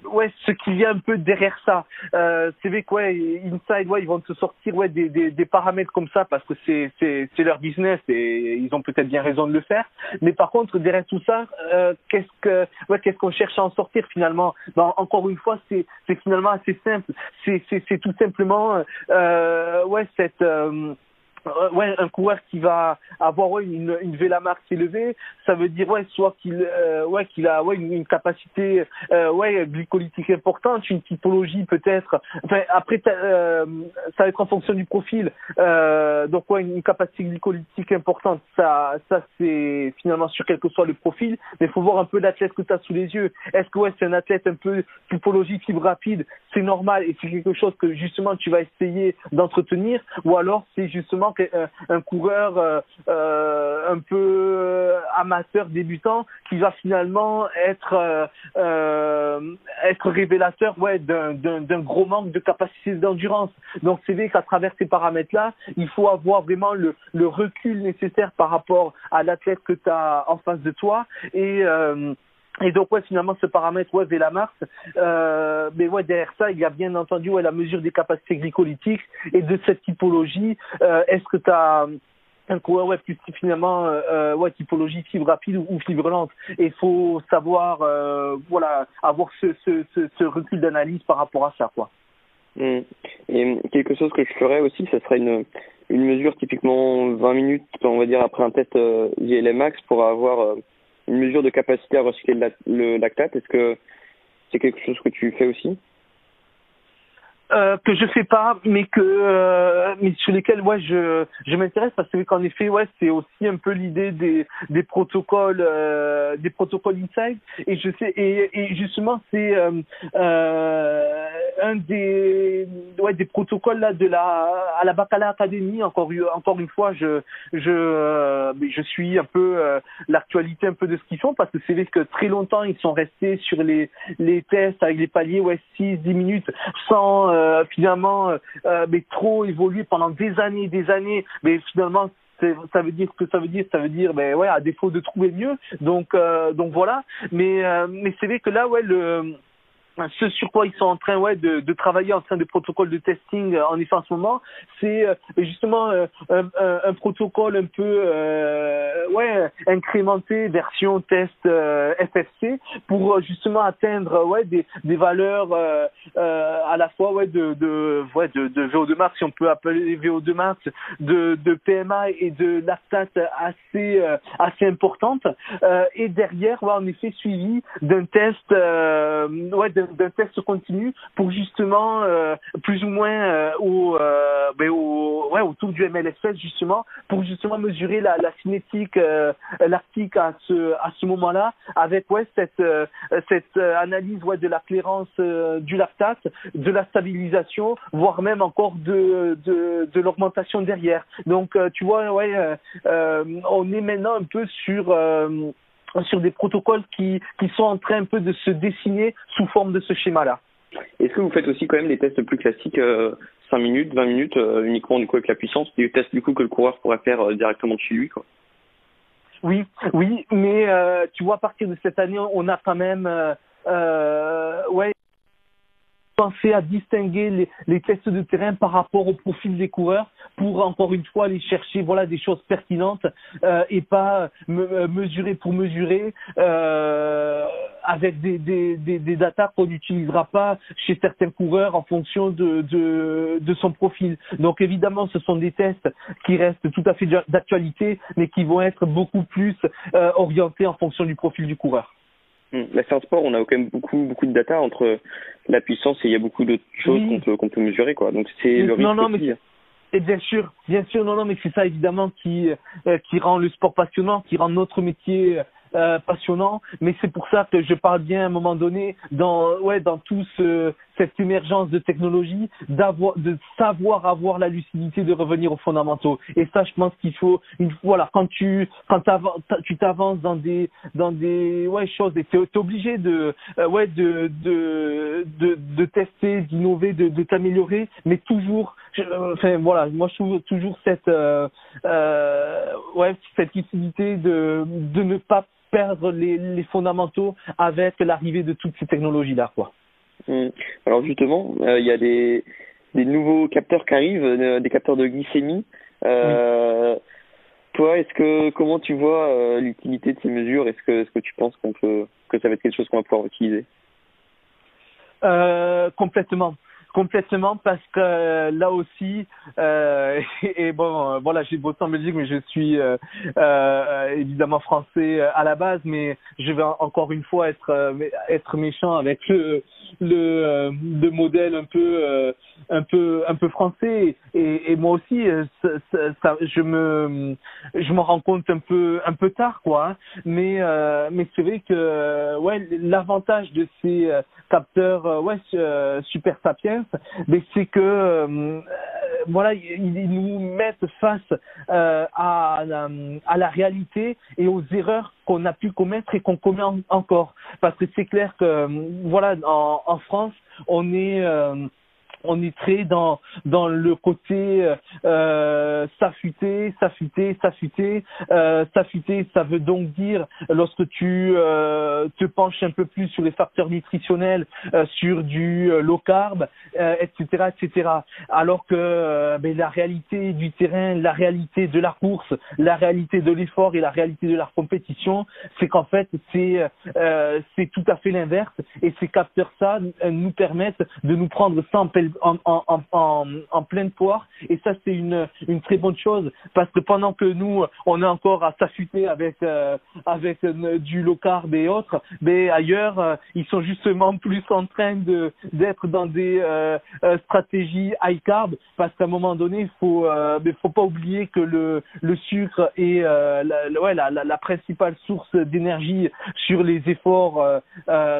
ouais, ce qu'il y a un peu derrière ça. Euh, c'est vrai que ouais, Inside, ouais, ils vont te sortir ouais, des, des, des paramètres comme ça parce que c'est, c'est, c'est leur business et ils ont peut-être bien raison de le faire. Mais par contre, derrière tout ça, euh, qu'est-ce que, ouais, qu'est-ce qu'on cherche à en sortir finalement? Ben, Encore une fois, c'est, c'est finalement assez simple. C'est, c'est, c'est tout simplement, euh, ouais, cette euh, euh, ouais, un coureur qui va avoir ouais, une, une qui élevée, ça veut dire ouais, soit qu'il euh, ouais, qu'il a ouais, une, une capacité euh, ouais, glycolytique importante, une typologie peut-être. Enfin, après, euh, ça va être en fonction du profil. Euh, donc ouais, une, capacité glycolytique importante, ça, ça c'est finalement sur quel que soit le profil, mais il faut voir un peu l'athlète que tu as sous les yeux. Est-ce que ouais, c'est un athlète un peu typologie fibre rapide? C'est normal et c'est quelque chose que justement tu vas essayer d'entretenir, ou alors c'est justement un, un coureur un peu amateur débutant qui va finalement être être révélateur ouais d'un gros manque de capacité d'endurance. Donc c'est vrai qu'à travers ces paramètres-là, il faut avoir vraiment le, le recul nécessaire par rapport à l'athlète que tu as en face de toi et euh, et donc ouais finalement ce paramètre ouais Vélamars euh, mais ouais derrière ça il y a bien entendu ouais la mesure des capacités glycolytiques et de cette typologie. Euh, est-ce que tu as un coureur ouais plus finalement euh, ouais typologie fibre rapide ou, fibre lente? Et il faut savoir euh, voilà avoir ce, ce, ce, recul d'analyse par rapport à ça quoi. Mmh. et quelque chose que je ferais aussi ce serait une une mesure typiquement 20 minutes, on va dire, après un test euh, Max pour avoir euh, une mesure de capacité à recycler le lactate. Est-ce que c'est quelque chose que tu fais aussi? Euh, que je fais pas, mais que euh, mais sur lesquels ouais je je m'intéresse parce que qu'en effet ouais c'est aussi un peu l'idée des des protocoles euh, des protocoles inside. Et je sais et, et justement c'est euh, un des ouais des protocoles là de la à la Bacala Academy. Encore encore une fois je je je suis un peu l'actualité un peu de ce qu'ils font parce que c'est vrai que très longtemps ils sont restés sur les les tests avec les paliers ouais 6 10 minutes sans euh, finalement euh, euh, mais trop évolué pendant des années, des années, mais finalement ça veut dire ce que ça veut dire ça veut dire ben ouais à défaut de trouver mieux. Donc donc voilà. Mais mais c'est vrai que là ouais le ce sur quoi ils sont en train ouais, de, de travailler en train de protocole de testing en effet en ce moment, c'est justement un, un, protocole un peu euh, ouais incrémenté version test FFC pour justement atteindre ouais des, des valeurs euh, à la fois ouais de de ouais de, de VO2 max si on peut appeler VO2 max de de PMA et de lactate assez assez importante et derrière ouais, en effet suivi d'un test ouais test continu pour justement euh, plus ou moins euh, au, euh, ben au, ouais, autour du MLSS justement pour justement mesurer la, cinétique lactique à ce à ce moment-là avec ouais cette cette analyse ouais de la clairance du lactate, de la stabilisation, voire même encore de de, de l'augmentation derrière. Donc tu vois ouais on est maintenant un peu sur sur des protocoles qui, qui sont en train un peu de se dessiner sous forme de ce schéma-là. Est-ce que vous faites aussi quand même des tests plus classiques, euh, 5 minutes, 20 minutes, euh, uniquement du coup avec la puissance, des tests du coup que le coureur pourrait faire euh, directement chez lui quoi? Oui, oui, mais euh, tu vois, à partir de cette année, on a quand même euh, ouais, penser à distinguer les, tests de terrain par rapport au profil des coureurs pour encore une fois aller chercher voilà des choses pertinentes euh, et pas me, euh, mesurer pour mesurer euh, avec des, des, des, des qu'on n'utilisera pas chez certains coureurs en fonction de, de, de son profil. Donc évidemment ce sont des tests qui restent tout à fait d'actualité mais qui vont être beaucoup plus euh, orientés en fonction du profil du coureur. Là, c'est un sport, on a quand même beaucoup, beaucoup de data entre la puissance et il y a beaucoup d'autres choses qu'on peut, qu'on peut mesurer, quoi. Donc, c'est le risque non, non. Mais... Et bien sûr, bien sûr, non, non, mais c'est ça évidemment qui, euh, qui rend le sport passionnant, qui rend notre métier euh, passionnant, mais c'est pour ça que je parle bien à un moment donné dans ouais dans tout ce, cette émergence de technologie, d'avoir de savoir avoir la lucidité de revenir aux fondamentaux. Et ça, je pense qu'il faut une voilà quand tu quand tu t'avances dans des dans des ouais choses et tu es obligé de euh, ouais de de de, de tester, d'innover, de, de t'améliorer, mais toujours enfin voilà, moi je trouve toujours cette euh, euh, ouais cette lucidité de de ne pas perdre les, les fondamentaux avec l'arrivée de toutes ces technologies-là, quoi. Mmh. Alors justement, il euh, y a des, nouveaux capteurs qui arrivent, euh, des capteurs de glycémie. Euh. Toi, est-ce que comment tu vois l'utilité de ces mesures? Est-ce que est-ce que tu penses qu'on peut que ça va être quelque chose qu'on va pouvoir utiliser? Complètement complètement parce que là aussi euh, <laughs> et, bon voilà j'ai bossé en Belgique mais je suis euh, euh, évidemment français à la base mais je vais encore une fois être être méchant avec le le, le modèle un peu un peu un peu français et, et moi aussi ça, ça, je me je m'en rends compte un peu un peu tard quoi hein. mais mais c'est vrai que ouais l'avantage de ces capteurs ouais super sapiens mais c'est que voilà ils, nous mettent face à à la réalité et aux erreurs qu'on a pu commettre et qu'on commet encore. Parce que c'est clair que, euh, voilà, en, en France, on est euh, on est très dans dans le côté euh, s'affûter, s'affûter, s'affûter, euh, s'affûter. Ça veut donc dire lorsque tu euh, te penches un peu plus sur les facteurs nutritionnels, euh, sur du euh, low carb, etc., etc. Alors que ben, la réalité du terrain, la réalité de la course, la réalité de l'effort et la réalité de la compétition, c'est qu'en fait c'est c'est tout à fait l'inverse. Et ces capteurs ça nous permettent de nous prendre sans en, en, en, en, pleine poire. Et ça c'est une, une très bonne chose parce que pendant que nous on est encore à s'affûter avec euh, avec euh, du low carb et autres mais ailleurs euh, ils sont justement plus en train de d'être dans des stratégies high carb parce qu'à un moment donné il faut mais faut pas oublier que le le sucre est la, la, la, la, principale source d'énergie sur les efforts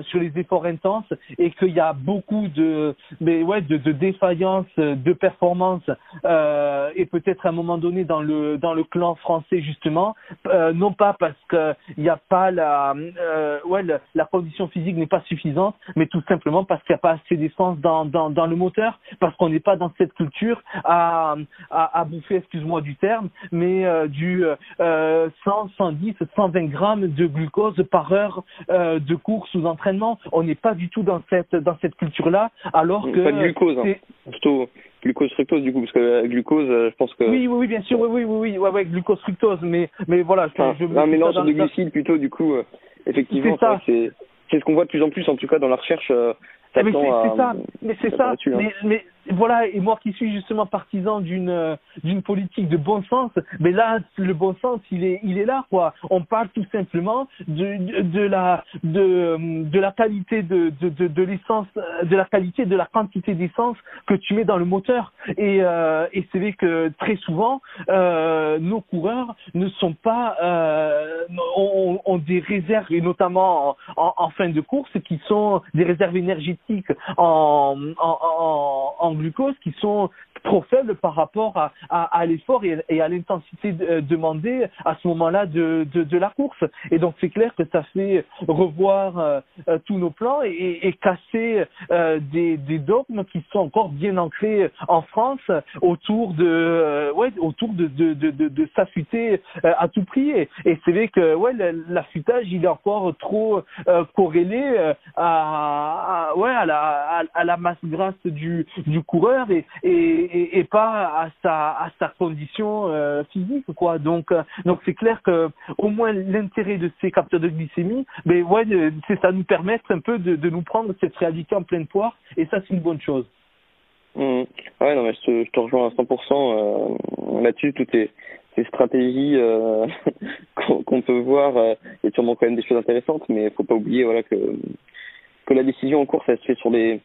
sur les efforts intenses et qu'il y a beaucoup de mais ouais de, de défaillance de performance euh, et peut-être à un moment donné dans le dans le clan français justement, euh, non pas parce que il n'y a pas la euh, ouais la condition physique n'est pas suffisante, mais tout simplement parce qu'il n'y a pas assez d'essence dans, dans dans le moteur, parce qu'on n'est pas dans cette culture à à, à bouffer, excuse-moi du terme, mais euh, du 100, 110, 120 grammes de glucose par heure euh, de course ou d'entraînement. On n'est pas du tout dans cette dans cette culture là, alors que pas de glucose. Hein plutôt glucose fructose du coup parce que la glucose euh, je pense que oui oui, oui bien sûr oui oui oui oui ouais, ouais glucose fructose mais mais voilà enfin, je, un mélange de glucides plutôt du coup euh, effectivement c'est c'est ce qu'on voit de plus en plus en tout cas dans la recherche euh, mais c'est ça mais c'est ça hein. mais, mais voilà, et moi qui suis justement partisan d'une d'une politique de bon sens, mais là le bon sens il est il est là quoi. On parle tout simplement de de, la de de la qualité de de de, l'essence, de la qualité de la quantité d'essence que tu mets dans le moteur. Et euh, et c'est vrai que très souvent euh, nos coureurs ne sont pas euh, ont, ont des réserves et notamment en, fin de course qui sont des réserves énergétiques en, en, en glucose qui sont trop faibles par rapport à, à, à l'effort et, à l'intensité euh, demandée à ce moment-là de, de, de, la course. Et donc c'est clair que ça fait revoir euh, euh tous nos plans et, et casser euh, des, des, dogmes qui sont encore bien ancrés en France autour de euh, ouais autour de de, de, de, s'affûter à tout prix. Et, c'est vrai que ouais l'affûtage il est encore trop corrélé à, à, ouais à la à la masse grasse du du coureur et, et, et, pas à sa, à sa condition euh, physique quoi donc euh, donc c'est clair que au moins l'intérêt de ces capteurs de glycémie ben ouais c'est ça nous permettre un peu de, de nous prendre cette réalité en pleine poire et ça c'est une bonne chose mmh. ouais non mais je te, rejoins à 100% euh, là-dessus toutes ces, ces stratégies euh, <laughs> qu'on peut voir euh, y a sûrement quand même des choses intéressantes mais il faut pas oublier voilà que que la décision en course elle se fait sur des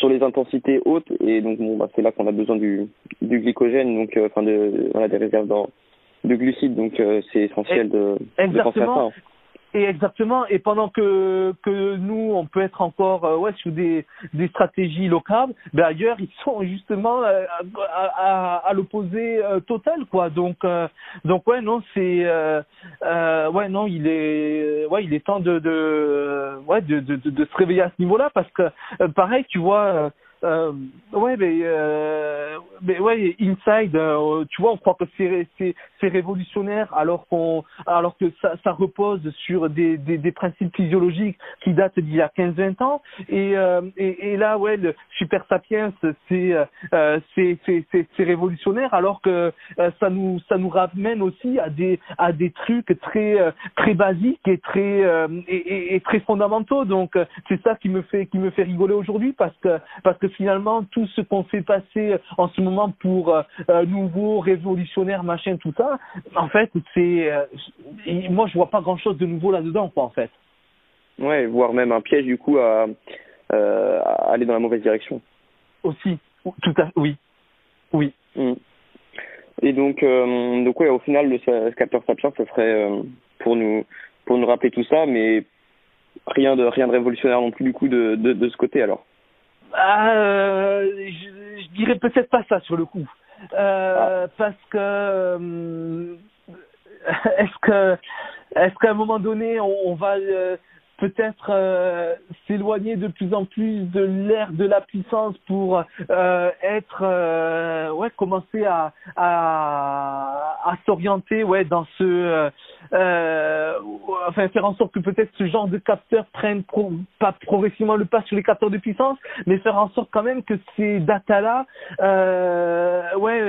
sur les intensités hautes et donc bon bah c'est là qu'on a besoin du du glycogène donc euh, enfin de voilà des réserves dans, de glucides donc euh, c'est essentiel de, de penser à ça. Et exactement. Et pendant que que nous, on peut être encore euh, ouais sur des des stratégies locales, ben ailleurs ils sont justement euh, à, à, à l'opposé euh, total quoi. Donc euh, donc ouais non c'est ouais non il est ouais il est temps de de ouais de de, de, de se réveiller à ce niveau-là parce que pareil tu vois euh, ouais, mais, euh, mais ouais, Inside, euh, tu vois, on croit que c'est c'est révolutionnaire alors qu'on alors que ça ça repose sur des des, des principes physiologiques qui datent d'il y a 15-20 ans. Et, euh, et et là ouais, le Super Sapiens c'est euh, c'est révolutionnaire alors que euh, ça nous ça nous ramène aussi à des à des trucs très très basiques et très et, et, et très fondamentaux. Donc c'est ça qui me fait qui me fait rigoler aujourd'hui parce que parce que finalement tout ce qu'on fait passer en ce moment pour euh, euh, nouveau, révolutionnaire, machin, tout ça, en fait, c'est euh, moi je vois pas grand chose de nouveau là-dedans, quoi, en fait. Ouais, voire même un piège du coup à, à aller dans la mauvaise direction. Aussi, Tout à oui, oui. Mm. Et donc, euh, donc ouais, au final, le, capteur Sapiens, ce serait euh, pour nous pour nous rappeler tout ça, mais rien de rien de révolutionnaire non plus du coup de de, de ce côté alors. Ah, euh, je, je, dirais peut-être pas ça sur le coup, euh, ah. parce que euh, <laughs> est-ce que est-ce qu'à un moment donné on, on va euh, peut-être euh, s'éloigner de plus en plus de l'ère de la puissance pour euh, être euh, ouais commencer à à, à s'orienter ouais dans ce euh, euh, enfin faire en sorte que peut-être ce genre de capteurs prennent pro, pas progressivement le pas sur les capteurs de puissance mais faire en sorte quand même que ces data là ouais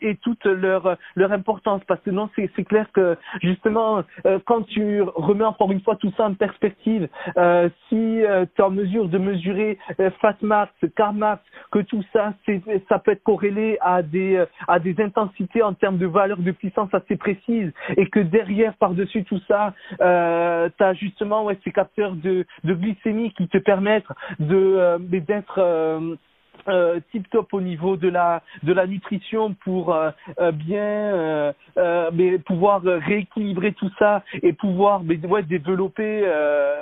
aient toute leur leur importance. Parce que non c'est c'est clair que justement quand tu remets encore une fois tout ça en perspective euh, si euh, tu es en mesure de mesurer euh, Fatmax, Carmax, que tout ça, ça peut être corrélé à des, euh, à des intensités en termes de valeur de puissance assez précises. Et que derrière, par-dessus tout ça, euh, tu as justement ouais, ces capteurs de, de glycémie qui te permettent de d'être euh, tip top au niveau de la de la nutrition pour euh, euh bien mais pouvoir rééquilibrer tout ça et pouvoir mais, ouais, développer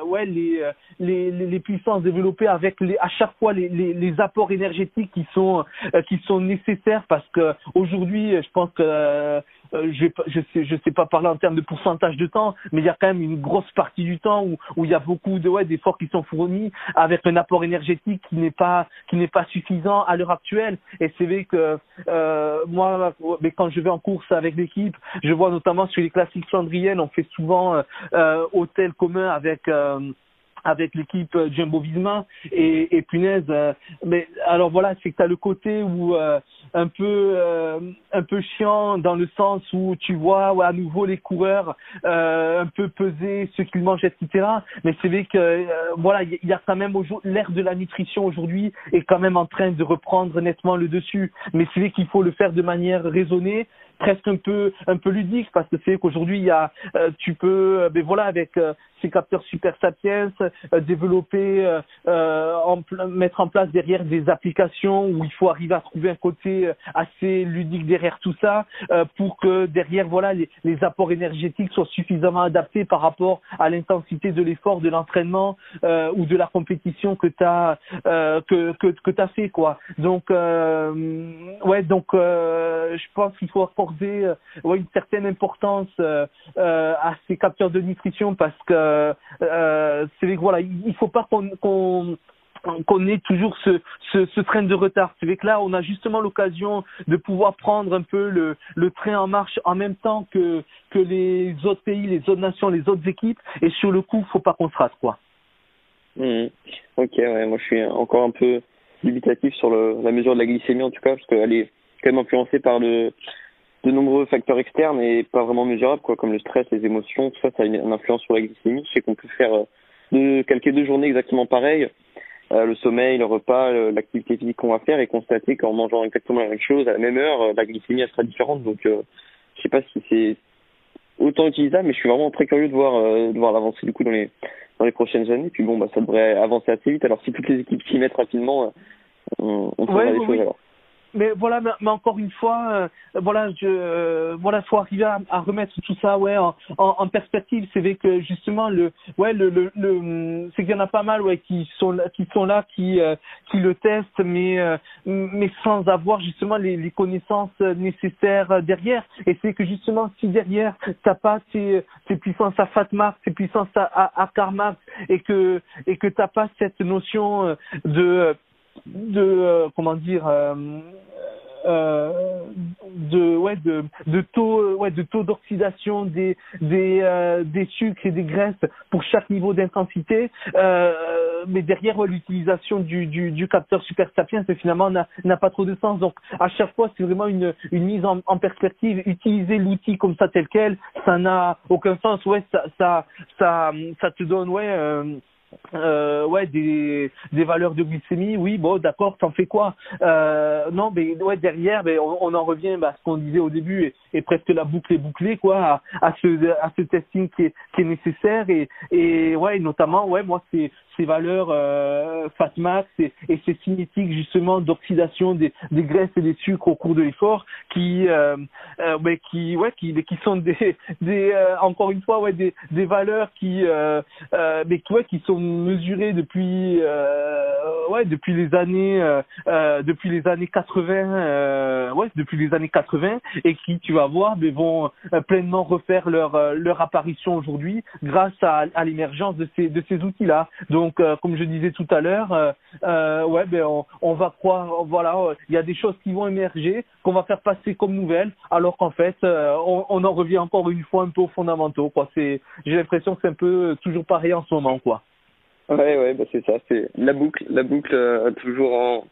ouais les, les les puissances développées avec les à chaque fois les, les, les apports énergétiques qui sont qui sont nécessaires parce que aujourd'hui je pense que euh, je je sais je sais pas parler en termes de pourcentage de temps, mais il y a quand même une grosse partie du temps où où il y a beaucoup de ouais d'efforts qui sont fournis avec un apport énergétique qui n'est pas qui n'est pas suffisant à l'heure actuelle. Et c'est vrai que euh, moi, mais quand je vais en course avec l'équipe, je vois notamment sur les classiques flandriennes, on fait souvent euh, euh hôtel commun avec euh, avec l'équipe euh, Jumbo Visma et, et punaise euh, mais alors voilà c'est que tu as le côté où euh, un peu euh, un peu chiant dans le sens où tu vois ouais, à nouveau les coureurs euh, un peu peser ce qu'ils mangent etc mais c'est vrai que voilà il y, a quand même l'ère de la nutrition aujourd'hui est quand même en train de reprendre nettement le dessus. Mais c'est vrai qu'il faut le faire de manière raisonnée presque un peu un peu ludique parce que c'est qu'aujourd'hui il y a tu peux ben voilà avec ces capteurs super sapiens, euh, développer, euh, euh, en, mettre en place derrière des applications où il faut arriver à trouver un côté assez ludique derrière tout ça pour que derrière voilà les, apports énergétiques soient suffisamment adaptés par rapport à l'intensité de l'effort de l'entraînement ou de la compétition que tu as que que, que tu as fait quoi. Donc ouais donc je pense qu'il faut accorder ouais, une certaine importance à ces capteurs de nutrition parce que euh, euh, voilà, il faut pas qu'on qu'on qu'on ait toujours ce, ce, train de retard. C'est vrai que là, on a justement l'occasion de pouvoir prendre un peu le, le train en marche en même temps que, que les autres pays, les autres nations, les autres équipes. Et sur le coup, faut pas qu'on se rate, quoi. Mmh. Ok, ouais, moi je suis encore un peu dubitatif sur la mesure de la glycémie en tout cas, parce qu'elle est quand même influencée par le, de nombreux facteurs externes et pas vraiment mesurables, quoi, comme le stress, les émotions, tout ça, ça a une, influence sur la glycémie. Je sais qu'on peut faire euh, de, calquer deux journées exactement pareilles, euh, le sommeil, le repas, l'activité physique qu'on va faire et constater qu'en mangeant exactement la même chose à la même heure, euh, la glycémie elle sera différente. Donc, je sais pas si c'est autant utilisable, mais je suis vraiment très curieux de voir, de voir l'avancée du coup dans les dans les prochaines années. Puis bon, bah ça devrait avancer assez vite. Alors si toutes les équipes s'y mettent rapidement, on, on fera des choses alors mais voilà, mais, encore une fois, euh, voilà, je, euh, voilà, faut arriver à, à, remettre tout ça, ouais, en, en, perspective. C'est vrai que justement, le, ouais, le, le, le c'est qu'il y en a pas mal, ouais, qui sont, qui sont là, qui, euh, qui le testent, mais, euh, mais sans avoir justement les, les connaissances nécessaires derrière. Et c'est que justement, si derrière t'as pas tes, tes puissances à Fatma, tes puissances à, à, à et que, et que t'as pas cette notion de de euh, comment dire euh, euh, de ouais de de taux ouais de taux d'oxydation des des euh, des sucres et des graisses pour chaque niveau d'intensité. Euh, mais derrière ouais, l'utilisation du, du du capteur super sapiens finalement n'a n'a pas trop de sens. Donc à chaque fois c'est vraiment une une mise en, en perspective. Utiliser l'outil comme ça tel quel ça n'a aucun sens. Ouais ça ça ça ça te donne ouais euh, ouais des, des valeurs de glycémie oui bon d'accord t'en fais quoi? Euh, non mais ouais derrière mais on, on en revient bah, à ce qu'on disait au début et, et, presque la boucle est bouclée quoi à, à ce à ce testing qui est qui est nécessaire et et ouais notamment ouais moi c'est ces valeurs euh, fatmax et, et ces cinétiques justement d'oxydation des, des graisses et des sucres au cours de l'effort qui euh, euh, mais qui ouais qui qui sont des des euh, encore une fois ouais des des valeurs qui euh, euh, mais ouais, qui sont mesurées depuis euh, ouais depuis les années euh, euh, depuis les années 80 euh, ouais depuis les années 80 et qui tu vas voir mais vont pleinement refaire leur leur apparition aujourd'hui grâce à, l'émergence de ces de ces outils là donc comme je disais tout à l'heure ouais ben on, on va croire voilà il y a des choses qui vont émerger qu'on va faire passer comme nouvelles alors qu'en fait on, on en revient encore une fois un peu aux fondamentaux quoi. C'est j'ai l'impression que c'est un peu toujours pareil en ce moment quoi Ouais, ouais, bah c'est ça, c'est la boucle, la boucle euh, toujours en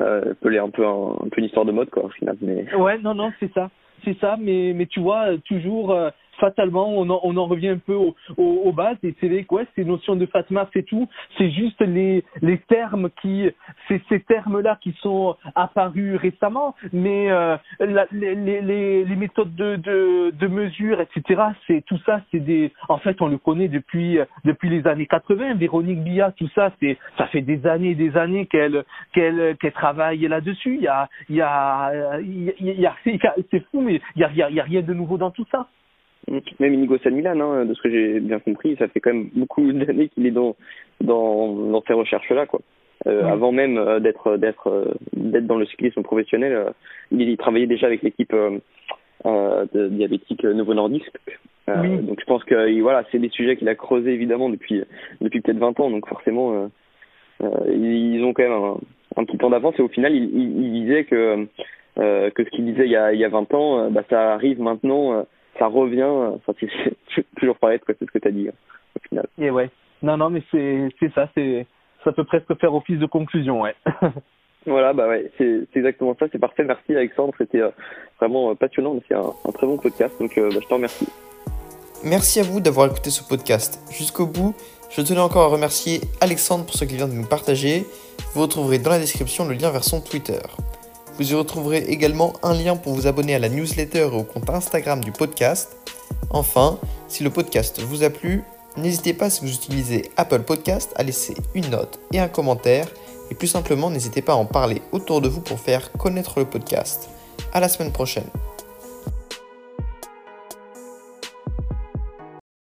euh, un peu un, un peu une histoire de mode quoi au final. Mais ouais, non, non, c'est ça, c'est ça, mais mais tu vois toujours euh, fatalement on en, on en revient un peu aux, aux, aux bases et c'est vrai que ouais, ces notions de fatma c'est tout, c'est juste les les termes qui c'est ces termes là qui sont apparus récemment, mais euh, la, les, les les méthodes de de de mesure etc. C'est tout ça, c'est des en fait on le connaît depuis depuis les années 80. Véronique Bia, tout ça, c'est ça fait des années et des années qu'elle qu'elle qu'elle travaille là-dessus. Il y a il y a il y a, y a c'est fou mais il y a, il y a il y a rien de nouveau dans tout ça. Même Inigo San Milan, hein, de ce que j'ai bien compris, ça fait quand même beaucoup <laughs> d'années qu'il est dans dans dans ces recherches-là, quoi. Euh. Avant même euh, d'être d'être euh, d'être dans le cyclisme professionnel, il, il, travaillait déjà avec l'équipe de diabétique Novo Nordisk. Oui. Donc je pense que voilà, c'est des sujets qu'il a creusés évidemment depuis depuis peut-être 20 ans, donc forcément ils ont quand même un, un petit temps d'avance et au final il, il, il disait que que ce qu'il disait il y a il y a 20 ans, bah ça arrive maintenant ça revient, enfin, c'est <laughs> toujours pareil, c'est ce que tu as dit, au final. Et ouais. Non, non, mais c'est, c'est ça, c'est, ça peut presque faire office de conclusion, ouais. <laughs> voilà, bah ouais, c'est, c'est exactement ça, c'est parfait. Merci Alexandre, c'était euh, vraiment passionnant, c'est un, un, très bon podcast, donc euh, bah, je te remercie. Merci à vous d'avoir écouté ce podcast jusqu'au bout. Je tenais encore à remercier Alexandre pour ce qu'il vient de nous partager. Vous retrouverez dans la description le lien vers son Twitter. Vous y retrouverez également un lien pour vous abonner à la newsletter et au compte Instagram du podcast. Enfin, si le podcast vous a plu, n'hésitez pas si vous utilisez Apple Podcast à laisser une note et un commentaire. Et plus simplement, n'hésitez pas à en parler autour de vous pour faire connaître le podcast. À la semaine prochaine.